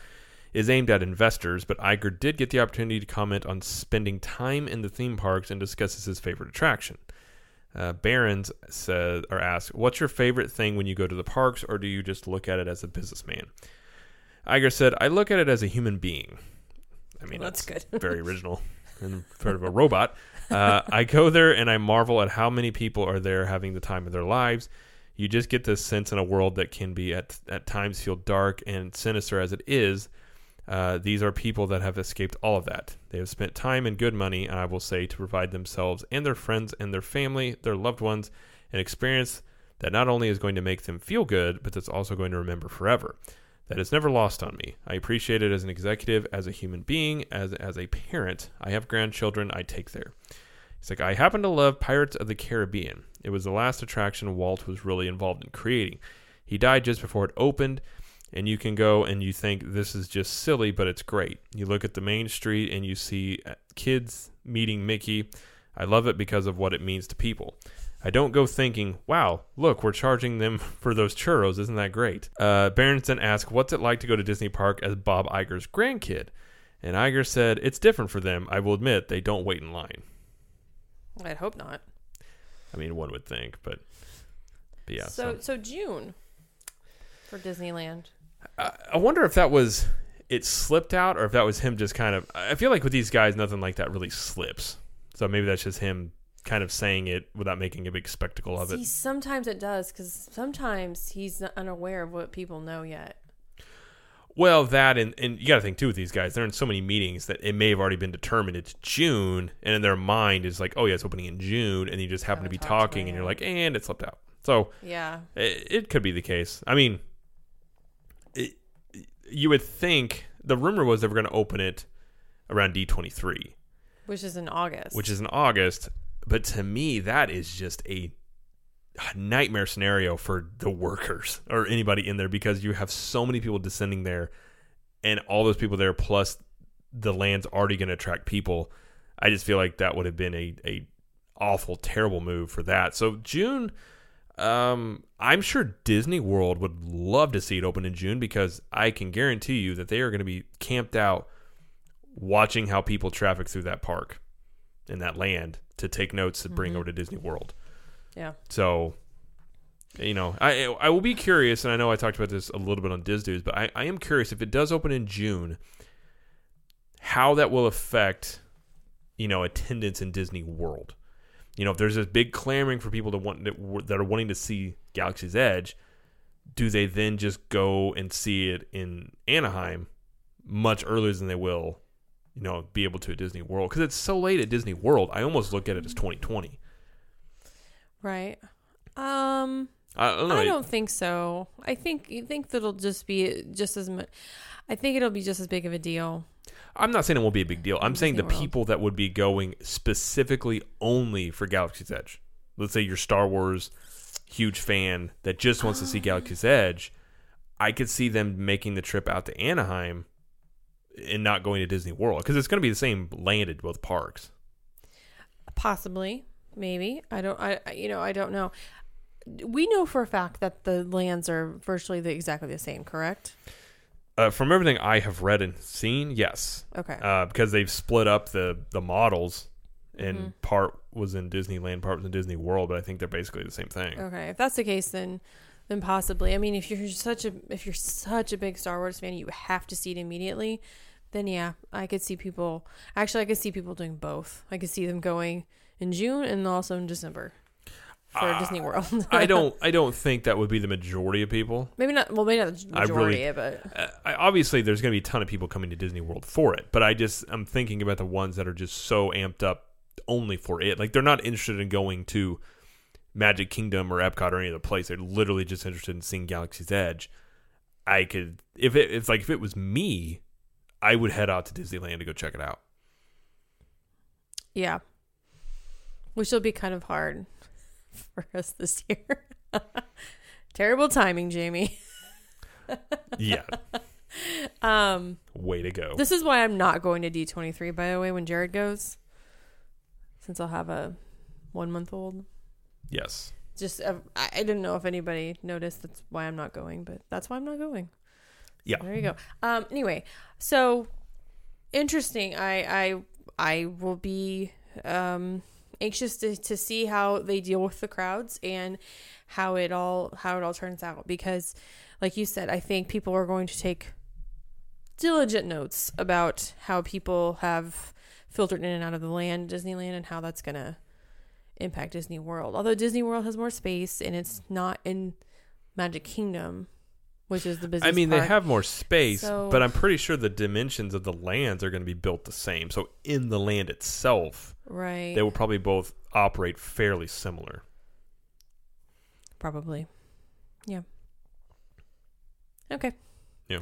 is aimed at investors, but Iger did get the opportunity to comment on spending time in the theme parks and discusses his favorite attraction. Uh, Barron's said or asked, "What's your favorite thing when you go to the parks, or do you just look at it as a businessman?" Iger said, "I look at it as a human being." I mean, Well, that's that's good. very original and sort of a robot. Uh, I go there and I marvel at how many people are there having the time of their lives. You just get this sense in a world that can be at at times feel dark and sinister as it is. Uh, these are people that have escaped all of that. They have spent time and good money, and I will say, to provide themselves and their friends and their family, their loved ones, an experience that not only is going to make them feel good, but that's also going to remember forever. That is never lost on me. I appreciate it as an executive, as a human being, as as a parent. I have grandchildren. I take there. He's like, I happen to love Pirates of the Caribbean. It was the last attraction Walt was really involved in creating. He died just before it opened, and you can go and you think this is just silly, but it's great. You look at the main street and you see uh, kids meeting Mickey. I love it because of what it means to people. I don't go thinking, wow, look, we're charging them for those churros. Isn't that great? Uh, Berenson asked, what's it like to go to Disney Park as Bob Iger's grandkid? And Iger said, it's different for them. I will admit, they don't wait in line. I'd hope not. I mean, one would think, but, but yeah. so so June for Disneyland. I I wonder if that was it slipped out or if that was him just kind of. I feel like with these guys, nothing like that really slips. So maybe that's just him kind of saying it without making a big spectacle of See, it. sometimes it does because sometimes he's unaware of what people know yet. Well, that and, and you got to think too with these guys, they're in so many meetings that it may have already been determined it's June, and in their mind is like, oh yeah, it's opening in June, and you just happen to be talking, and you're like, and it slipped out. So Yeah. it, it could be the case. I mean, it, you would think the rumor was they were going to open it around D23. Which is in August. which is in August. But to me, that is just a nightmare scenario for the workers or anybody in there because you have so many people descending there, and all those people there plus the land's already going to attract people. I just feel like that would have been a a awful, terrible move for that. So June, Um, I'm sure Disney World would love to see it open in June because I can guarantee you that they are going to be camped out watching how people traffic through that park and that land to take notes to bring Mhm. over to Disney World. Yeah. So, you know, I I will be curious, and I know I talked about this a little bit on Diz Dudes, but I, I am curious if it does open in June, how that will affect, you know, attendance in Disney World. You know, if there's this big clamoring for people to want that are wanting to see Galaxy's Edge, do they then just go and see it in Anaheim much earlier than they will, you know, be able to at Disney World? Because it's so late at Disney World, I almost look at it as 2020. Right. Um, I don't. I don't think so. I think you think that'll just be just as much. I think it'll be just as big of a deal. I'm not saying it won't be a big deal. I'm saying the World. people that would be going specifically only for Galaxy's Edge. Let's say you're Star Wars huge fan that just wants to see Galaxy's Edge. I could see them making the trip out to Anaheim and not going to Disney World because it's going to be the same land at both parks. Possibly, maybe. I don't. I you know I don't know. We know for a fact that the lands are virtually the, exactly the same. Correct. Uh, from everything I have read and seen, yes, Okay. uh, because they've split up the the models, and Mhm. part was in Disneyland, part was in Disney World, but I think they're basically the same thing. Okay, if that's the case, then possibly. I mean, if you're such a if you're such a big Star Wars fan, you have to see it immediately. Then yeah, I could see people. Actually, I could see people doing both. I could see them going in June and also in December for Ah, Disney World. I don't. I don't think that would be the majority of people. maybe not. Well, maybe not the I majority, really- but Uh, I, obviously, there's going to be a ton of people coming to Disney World for it, but I just I'm thinking about the ones that are just so amped up only for it. Like they're not interested in going to Magic Kingdom or Epcot or any other place. They're literally just interested in seeing Galaxy's Edge. I could if it it's like if it was me, I would head out to Disneyland to go check it out. yeah, which will be kind of hard for us this year. Terrible timing, Jamie. Yeah, Um. way to go. This is why I'm not going to D23, by the way, when Jared goes, since I'll have a one month old. Yes. Just, uh, I I didn't know if anybody noticed. That's why I'm not going, but that's why I'm not going. Yeah. There you go. Um. Anyway, so interesting. I I I will be um anxious to to see how they deal with the crowds and how it all how it all turns out because, like you said, I think people are going to take diligent notes about how people have filtered in and out of the land Disneyland and how that's gonna impact Disney World. Although Disney World has more space and it's not in Magic Kingdom, which is the business. I mean, they have more space, So- but I'm pretty sure the dimensions of the lands are going to be built the same. So in the land itself, right. they will probably both operate fairly similar. Probably. Yeah. Okay. Yeah.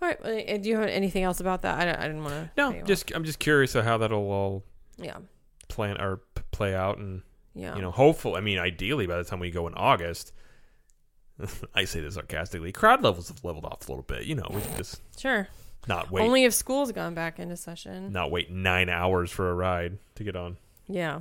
All right. well, Do you have anything else about that? I, I didn't want to. No, just I'm just curious of how that'll all yeah, plan or play out, and yeah. you know, hopefully, I mean, ideally, by the time we go in August, I say this sarcastically, crowd levels have leveled off a little bit. You know, we can just sure. not wait, Only if school's gone back into session. not wait nine hours for a ride to get on. Yeah.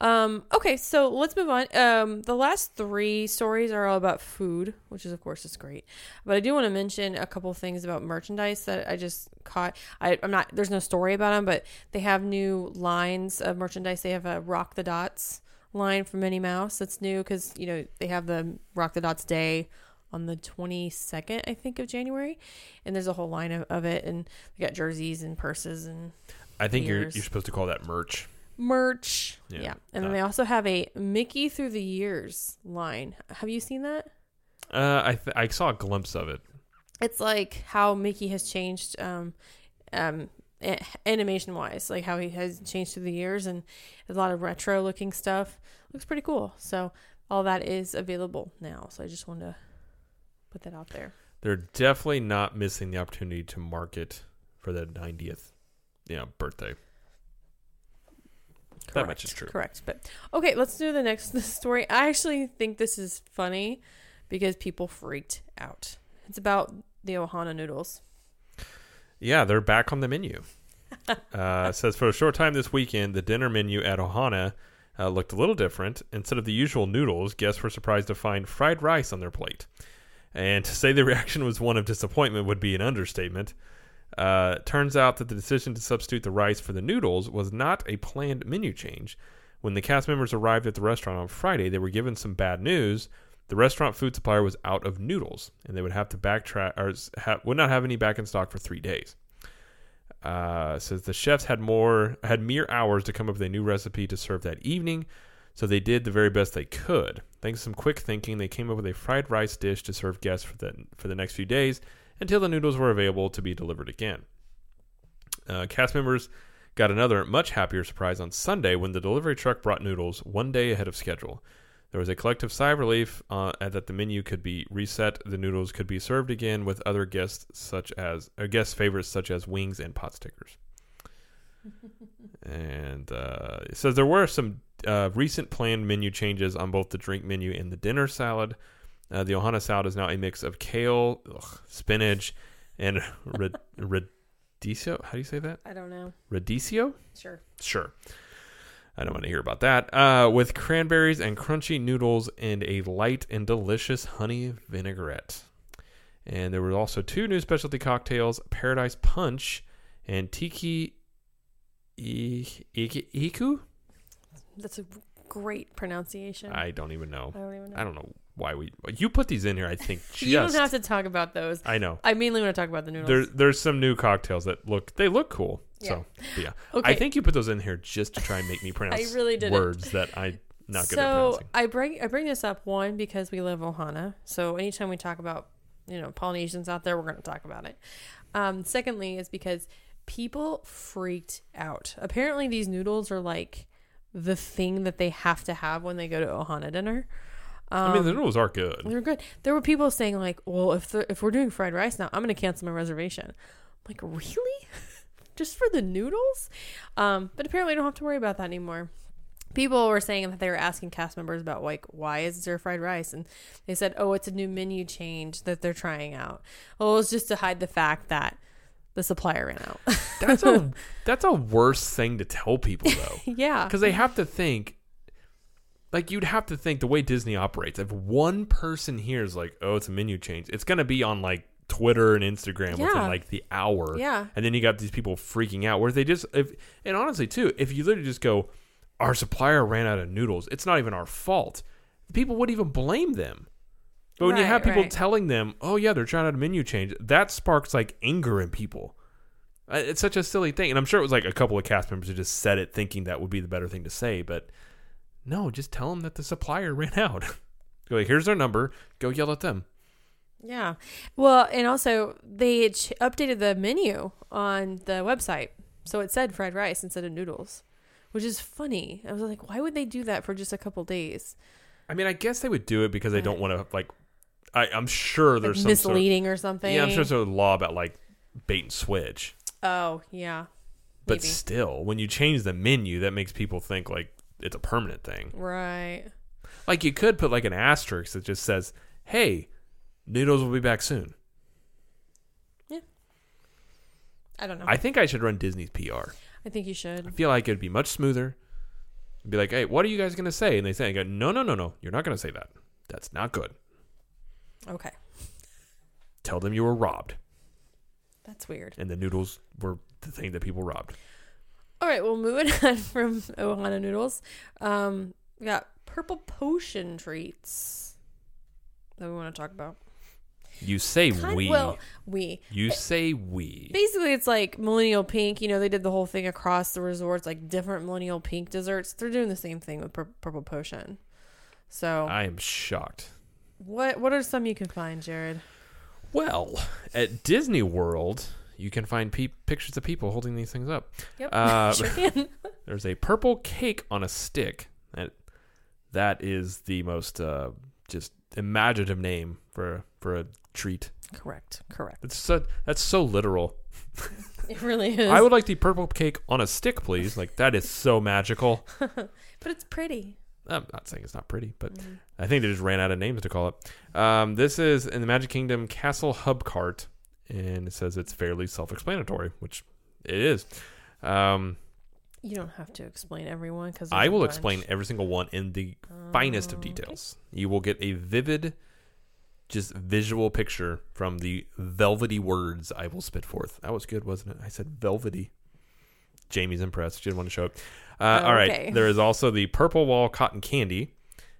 Um, okay, so let's move on. Um, the last three stories are all about food, which is of course is great. But I do want to mention a couple things about merchandise that I just caught. I, I'm not there's no story about them, but they have new lines of merchandise. They have a Rock the Dots line from Minnie Mouse that's new because you know they have the Rock the Dots Day on the 22nd, I think, of January, and there's a whole line of, of it, and they got jerseys and purses and I think you're you're supposed to call that merch. merch. Yeah, Yeah. And then they also have a Mickey through the years line. Have you seen that? Uh, I th- I saw a glimpse of it. It's like how Mickey has changed um um Eh, animation wise, like how he has changed through the years and a lot of retro looking stuff. Looks pretty cool. So all that is available now. So I just wanted to put that out there. They're definitely not missing the opportunity to market for the 90th, you know, birthday. That much is true. Correct. But okay, let's do the next story. I actually think this is funny because people freaked out. It's about the Ohana noodles. Yeah, they're back on the menu. uh, says for a short time this weekend, the dinner menu at Ohana uh, looked a little different. Instead of the usual noodles, guests were surprised to find fried rice on their plate. And to say the reaction was one of disappointment would be an understatement. Uh, turns out that the decision to substitute the rice for the noodles was not a planned menu change. When the cast members arrived at the restaurant on Friday, they were given some bad news. The restaurant food supplier was out of noodles, and they would have to backtrack or ha- would not have any back in stock for three days. Uh, says the chefs had more had mere hours to come up with a new recipe to serve that evening, so they did the very best they could. Thanks to some quick thinking, they came up with a fried rice dish to serve guests for the for the next few days until the noodles were available to be delivered again. Uh, cast members got another much happier surprise on Sunday when the delivery truck brought noodles one day ahead of schedule. There was a collective sigh of relief uh, that the menu could be reset. The noodles could be served again with other guests such as or guest favorites such as wings and pot stickers. and uh, it says there were some uh, recent planned menu changes on both the drink menu and the dinner salad. Uh, the Ohana salad is now a mix of kale, ugh, spinach, and radicchio. How do you say that? I don't know. Radicchio? Sure. Sure. I don't want to hear about that. Uh, with cranberries and crunchy noodles and a light and delicious honey vinaigrette. And there were also two new specialty cocktails Paradise Punch and Tiki I- Iku? That's a great pronunciation. I don't even know. I don't even know. I don't know why we. You put these in here, I think. You don't have to talk about those. I know. I mainly want to talk about the noodles. There, there's some new cocktails that look they look cool. So but yeah, Okay. I think you put those in here just to try and make me pronounce really didn't. words that I'm not good at so pronouncing. I bring I bring this up one because we live Ohana. So anytime we talk about you know Polynesians out there, we're going to talk about it. Um, secondly, is because people freaked out. Apparently, these noodles are like the thing that they have to have when they go to Ohana dinner. Um, I mean, the noodles are good. they're good. There were people saying like, "Well, if the, if we're doing fried rice now, I'm going to cancel my reservation." I'm like, really? Just for the noodles? Um, but apparently, I don't have to worry about that anymore. People were saying that they were asking cast members about like, why is there fried rice? And they said, oh, it's a new menu change that they're trying out. Well, it was just to hide the fact that the supplier ran out. That's a that's a worse thing to tell people though, yeah, because they have to think. Like you'd have to think the way Disney operates. If one person here is like, "Oh, it's a menu change," it's gonna be on like Twitter and Instagram within like the hour. yeah, And then you got these people freaking out. Where they just if and honestly too, if you literally just go, our supplier ran out of noodles. It's not even our fault. People would even blame them. But when you have people right. telling them, "Oh yeah, they're trying out a menu change," that sparks like anger in people. It's such a silly thing, and I'm sure it was like a couple of cast members who just said it thinking that would be the better thing to say. But no, just tell them that the supplier ran out. Go like, here's their number. Go yell at them. yeah. Well, and also they had ch- updated the menu on the website, so it said fried rice instead of noodles, which is funny. I was like, why would they do that for just a couple days? I mean, I guess they would do it because they don't want to like. I, I'm sure Like there's some sort of- misleading or something. Yeah, I'm sure there's a law about like bait and switch. Oh, yeah. But still, when you change the menu, that makes people think like it's a permanent thing. Right. Like you could put like an asterisk that just says, "Hey, noodles will be back soon." Yeah. I don't know. I think I should run Disney's PR. I think you should. I feel like it'd be much smoother. Be like, "Hey, what are you guys gonna say?" And they say, "I go, no, no, no, no. You're not gonna say that. That's not good. Okay. Tell them you were robbed, That's weird. and the noodles were the thing that people robbed." All right. Well, moving on from Ohana noodles, um, we got purple potion treats that we want to talk about. You say Kind- we. Well, we. you say we. Basically, it's like millennial pink. You know, they did the whole thing across the resorts, like different millennial pink desserts. They're doing the same thing with pur- purple potion. So, I am shocked. what what are some you can find, Jared? Well, at Disney World, you can find pe- pictures of people holding these things up. Yep, Uh, sure can. There's a purple cake on a stick. That that is the most uh, just imaginative name for for a treat. correct, correct. It's so that's so literal. It really is. I would like the purple cake on a stick, please. Like that is so magical. but it's pretty. I'm not saying it's not pretty, but Mm-hmm. I think they just ran out of names to call it. Um, this is in the Magic Kingdom Castle Hub Cart, and it says it's fairly self-explanatory, which it is. Um, You don't have to explain everyone because I will explain every single one in the finest of details. You will get a vivid, just visual picture from the velvety words I will spit forth. That was good, wasn't it? I said velvety. Jamie's impressed. She didn't want to show it. Uh, All Okay. right. There is also the Purple Wall Cotton Candy,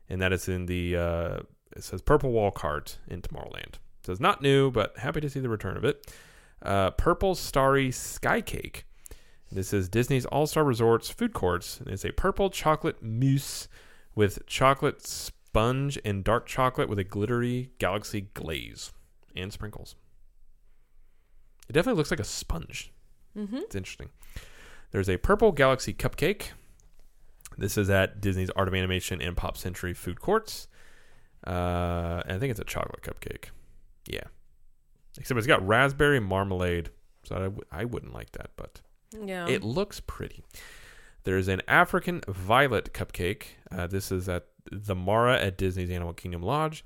and that is in the, uh, it says Purple Wall Cart in Tomorrowland. Says not new, but happy to see the return of it. Uh, Purple Starry Sky Cake. This is Disney's All Star Resorts food courts. It's a purple chocolate mousse with chocolate sponge and dark chocolate with a glittery galaxy glaze and sprinkles. It definitely looks like a sponge. Mm-hmm. It's interesting. There's a purple galaxy cupcake. This is at Disney's Art of Animation and Pop Century food courts. Uh, I think it's a chocolate cupcake. Yeah. Except it's got raspberry marmalade. So I, w- I wouldn't like that, but Yeah. it looks pretty. There's an African violet cupcake. Uh, this is at the Mara at Disney's Animal Kingdom Lodge.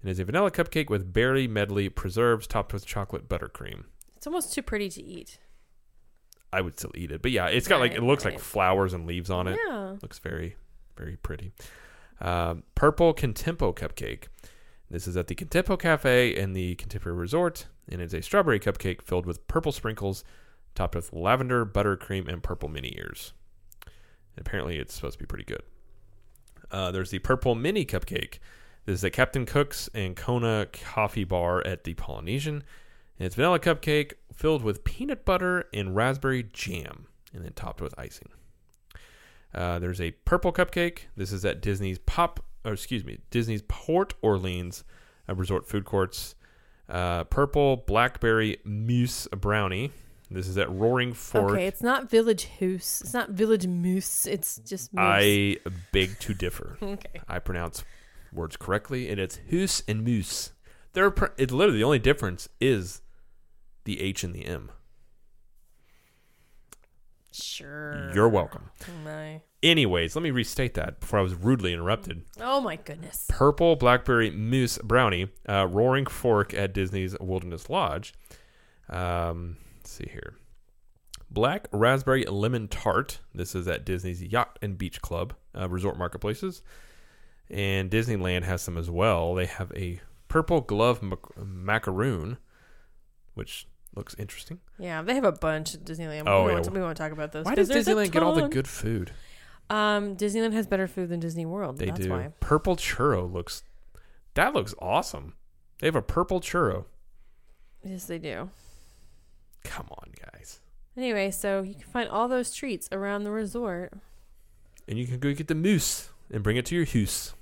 And is a vanilla cupcake with berry medley preserves topped with chocolate buttercream. it's almost too pretty to eat. I would still eat it, but yeah, it's got like it looks right. like flowers and leaves on it. Yeah. Looks very, very pretty. Um, purple Contempo cupcake. This is at the Contempo Cafe in the Contemporary Resort, and it's a strawberry cupcake filled with purple sprinkles, topped with lavender, buttercream, and purple mini ears. And apparently, it's supposed to be pretty good. Uh, there's the purple mini cupcake. This is at Captain Cook's and Kona Coffee Bar at the Polynesian. And it's vanilla cupcake filled with peanut butter and raspberry jam, and then topped with icing. Uh, there's a purple cupcake. This is at Disney's Pop, or excuse me, Disney's Port Orleans uh, Resort Food Courts. Uh, purple blackberry mousse brownie. This is at Roaring Fork. Okay, it's not Village Hoose. It's not Village Moose. It's just Moose. I beg to differ. okay. I pronounce words correctly, and it's hoose and moose. They're pr- it's literally the only difference is the H and the M. Sure. You're welcome. My. Anyways, let me restate that before I was rudely interrupted. Oh my goodness. Purple blackberry mousse brownie, uh, Roaring Fork at Disney's Wilderness Lodge. Um, let's see here. Black raspberry lemon tart. This is at Disney's Yacht and Beach Club, uh, resort marketplaces. And Disneyland has some as well. They have a purple glove mac- macaroon, which looks interesting. Yeah, they have a bunch at Disneyland. Oh, we, yeah. want to, we want to talk about those. Why does Disneyland get all the good food? Um, Disneyland has better food than Disney World. They that's do. why. Purple churro looks. That looks awesome. They have a purple churro. Yes, they do. Come on, guys. Anyway, so you can find all those treats around the resort. and you can go get the moose and bring it to your house.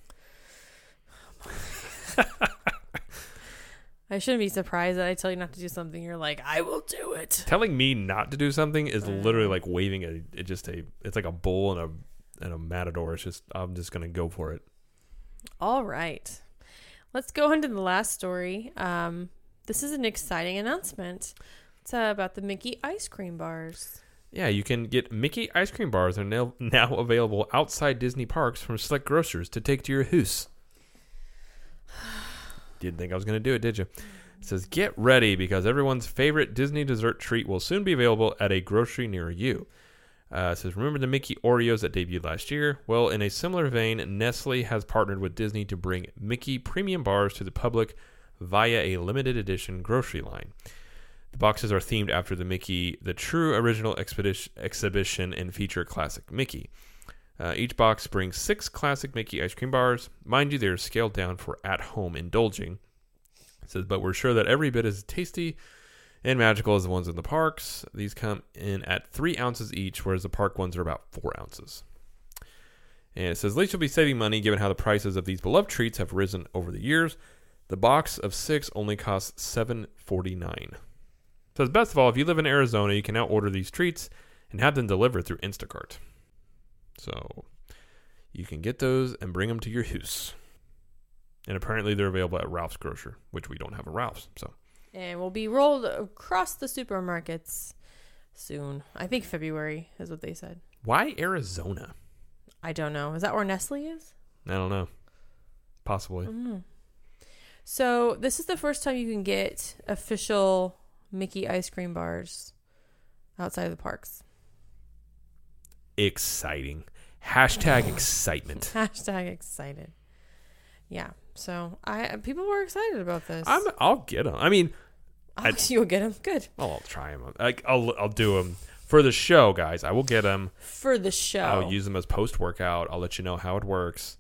I shouldn't be surprised that I tell you not to do something. You're like, I will do it. Telling me not to do something is Mm. literally like waving a it just a it's like a bull and a and a matador. It's just I'm just gonna go for it. All right. Let's go on to the last story. Um, this is an exciting announcement. It's uh, about the Mickey ice cream bars. Yeah, you can get Mickey ice cream bars are now now available outside Disney parks from select grocers to take to your house. Didn't think I was gonna do it, did you? It says get ready because everyone's favorite Disney dessert treat will soon be available at a grocery near you. Uh, says, remember the Mickey Oreos that debuted last year? Well, in a similar vein, Nestle has partnered with Disney to bring Mickey premium bars to the public via a limited edition grocery line. The boxes are themed after the Mickey, the true original expedition, exhibition, and feature classic Mickey. Uh, each box brings six classic Mickey ice cream bars. Mind you, they are scaled down for at home indulging. It says, but we're sure that every bit is tasty and magical as the ones in the parks. These come in at three ounces each, whereas the park ones are about four ounces. And it says, at least you'll be saving money given how the prices of these beloved treats have risen over the years. The box of six only costs seven forty nine. Says best of all, if you live in Arizona, you can now order these treats and have them delivered through Instacart. So you can get those and bring them to your house. And apparently they're available at Ralph's Grocer, which we don't have a Ralph's. So And will be rolled across the supermarkets soon. I think February is what they said. why Arizona? I don't know. Is that where Nestle is? I don't know. Possibly. I. So this is the first time you can get official Mickey ice cream bars outside of the parks. exciting. Hashtag excitement. Hashtag excited. Yeah. So I people were excited about this. I'm, I'll get them. I mean, Oh, I'll, you'll get them. Good well, I'll try them. Like, I'll, I'll do them for the show, guys. I will get them. for the show. I'll use them as post workout. I'll let you know how it works.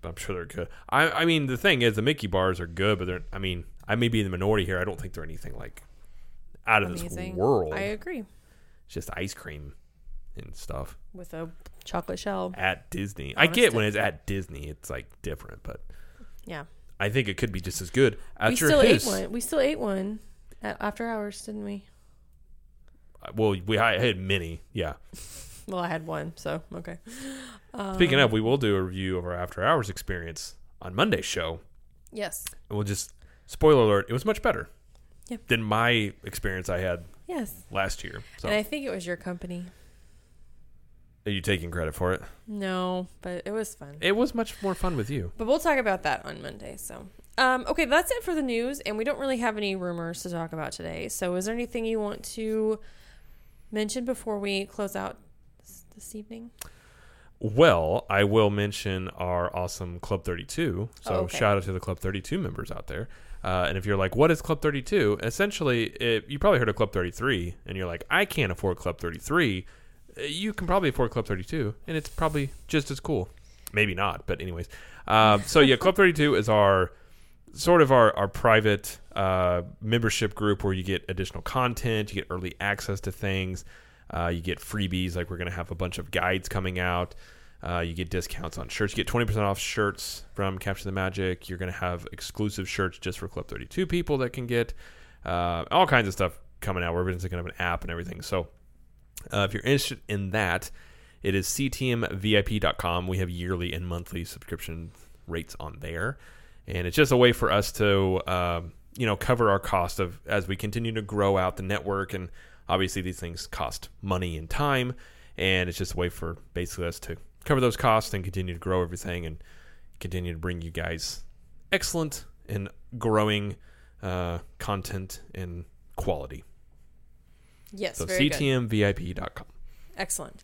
But I'm sure they're good. I, I mean, the thing is, the Mickey bars are good, but they're. I mean, I may be in the minority here. I don't think they're anything like out of Amazing. this world. I agree. It's just ice cream and stuff With a chocolate shell. at Disney. I get when it's at Disney, it's like different, but Yeah. I think it could be just as good at we still house. ate one. We still ate one after hours, didn't we? Well, we I had many. Yeah. Well, I had one, so okay. Um, Speaking of, we will do a review of our after hours experience on Monday's show. Yes. And we'll just spoiler alert, it was much better Yep. than my experience I had Yes. last year. So And I think it was your company. are you taking credit for it? No, but it was fun. It was much more fun with you. But we'll talk about that on Monday. So, um, okay, that's it for the news, and we don't really have any rumors to talk about today. So, is there anything you want to mention before we close out this, this evening? Well, I will mention our awesome Club 32. So Oh, okay. shout out to the Club 32 members out there. Uh, and if you're like, what is Club 32? Essentially, it, you probably heard of Club 33, and you're like, I can't afford Club 33. Uh, You can probably afford Club 32, and it's probably just as cool. Maybe not, but anyways. Um, so yeah, Club 32 is our sort of our, our private uh, membership group where you get additional content, you get early access to things, uh, you get freebies like we're going to have a bunch of guides coming out. Uh, you get discounts on shirts. You get 20% off shirts from Capture the Magic. You're going to have exclusive shirts just for Club 32 people that can get uh, all kinds of stuff coming out. We're even thinking of an app and everything. So uh, if you're interested in that, it is ctmvip.com. We have yearly and monthly subscription rates on there, and it's just a way for us to, um, you know, cover our cost of as we continue to grow out the network. And obviously, these things cost money and time, and it's just a way for basically us to cover those costs and continue to grow everything and continue to bring you guys excellent and growing uh, content and quality. Yes, So very good. ctmvip.com. Excellent.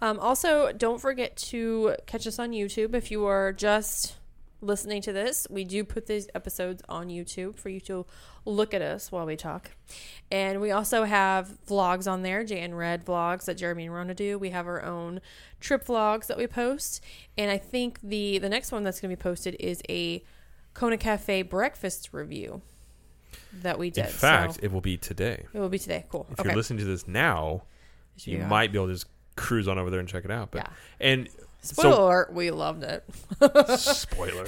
Um, also, don't forget to catch us on YouTube if you are just listening to this. We do put these episodes on YouTube for you to look at us while we talk. And we also have vlogs on there, Jay and Red vlogs that Jeremy and Rhonda do. We have our own trip vlogs that we post. And I think the the next one that's going to be posted is a Kona Cafe breakfast review that we did. In fact, so it will be today. it will be today. Cool. If okay. you're listening to this now, you might be able to just cruise on over there and check it out. But Yeah. and Spoiler so alert, we loved it. spoiler.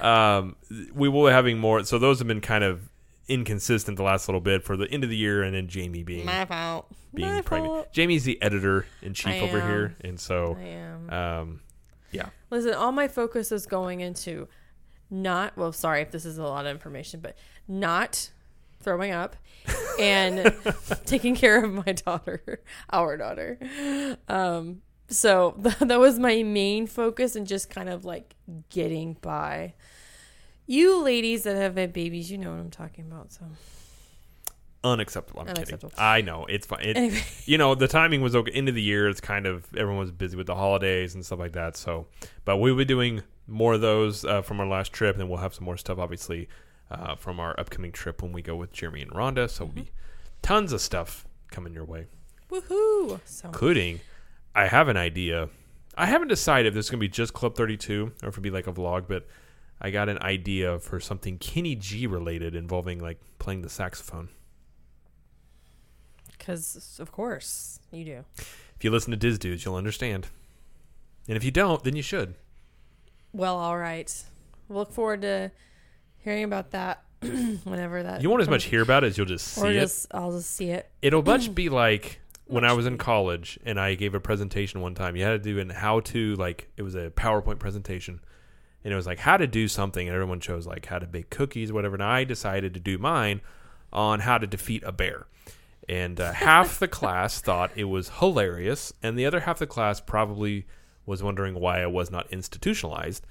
um, we will be having more. So those have been kind of inconsistent the last little bit for the end of the year, and then Jamie being My fault. being My pregnant. fault. Jamie's the editor in chief over here, and so I am. um, yeah, Listen, all my focus is going into not, well, sorry if this is a lot of information, but not throwing up and taking care of my daughter, our daughter. Um, so that was my main focus and just kind of like getting by. You ladies that have had babies, you know what I'm talking about. So unacceptable. I'm Unacceptable. kidding. I know it's fine. It, anyway, you know the timing was okay end of the year it's kind of everyone was busy with the holidays and stuff like that so but we'll be doing more of those uh, from our last trip and we'll have some more stuff obviously uh, from our upcoming trip when we go with jeremy and rhonda so Mm-hmm. we'll be tons of stuff coming your way woohoo! So including i have an idea i haven't decided if this is going to be just club 32 or if it'll be like a vlog but i got an idea for something kenny g related involving like playing the saxophone because of course you do. if you listen to diz dudes you'll understand and if you don't then you should Well, all right. Look forward to hearing about that whenever that. You won't as much hear about it as you'll just see or it. I'll just see it. It'll much be like when I was in college and I gave a presentation one time. You had to do an how to like it was a PowerPoint presentation, and it was like how to do something, and everyone chose like how to bake cookies, or whatever. And I decided to do mine on how to defeat a bear. And uh, half the class thought it was hilarious, and the other half of the class probably was wondering why I was not institutionalized.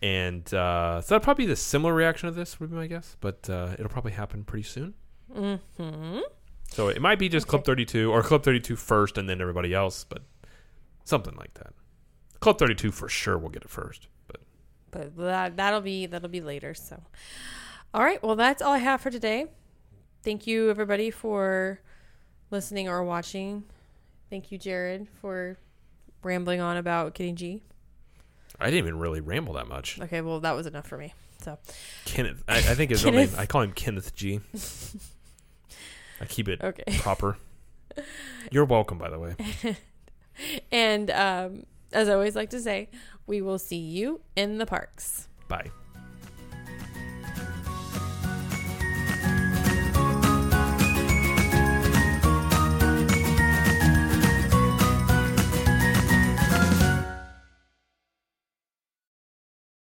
And uh, so that'll probably be the similar reaction of this, would be my guess. But uh, it'll probably happen pretty soon. hmm So it might be just Club 32 or Club 32 first and then everybody else, but something like that. Club 32 for sure will get it first. But but that that'll be that'll be later. So, all right. Well, that's all I have for today. Thank you everybody for listening or watching. Thank you, Jared, for rambling on about Kenny G. I didn't even really ramble that much. Okay, well that was enough for me. So Kenneth, I, I think his real name. I call him Kenneth G. I keep it okay, proper. You're welcome, by the way. and um, as I always like to say, we will see you in the parks. Bye.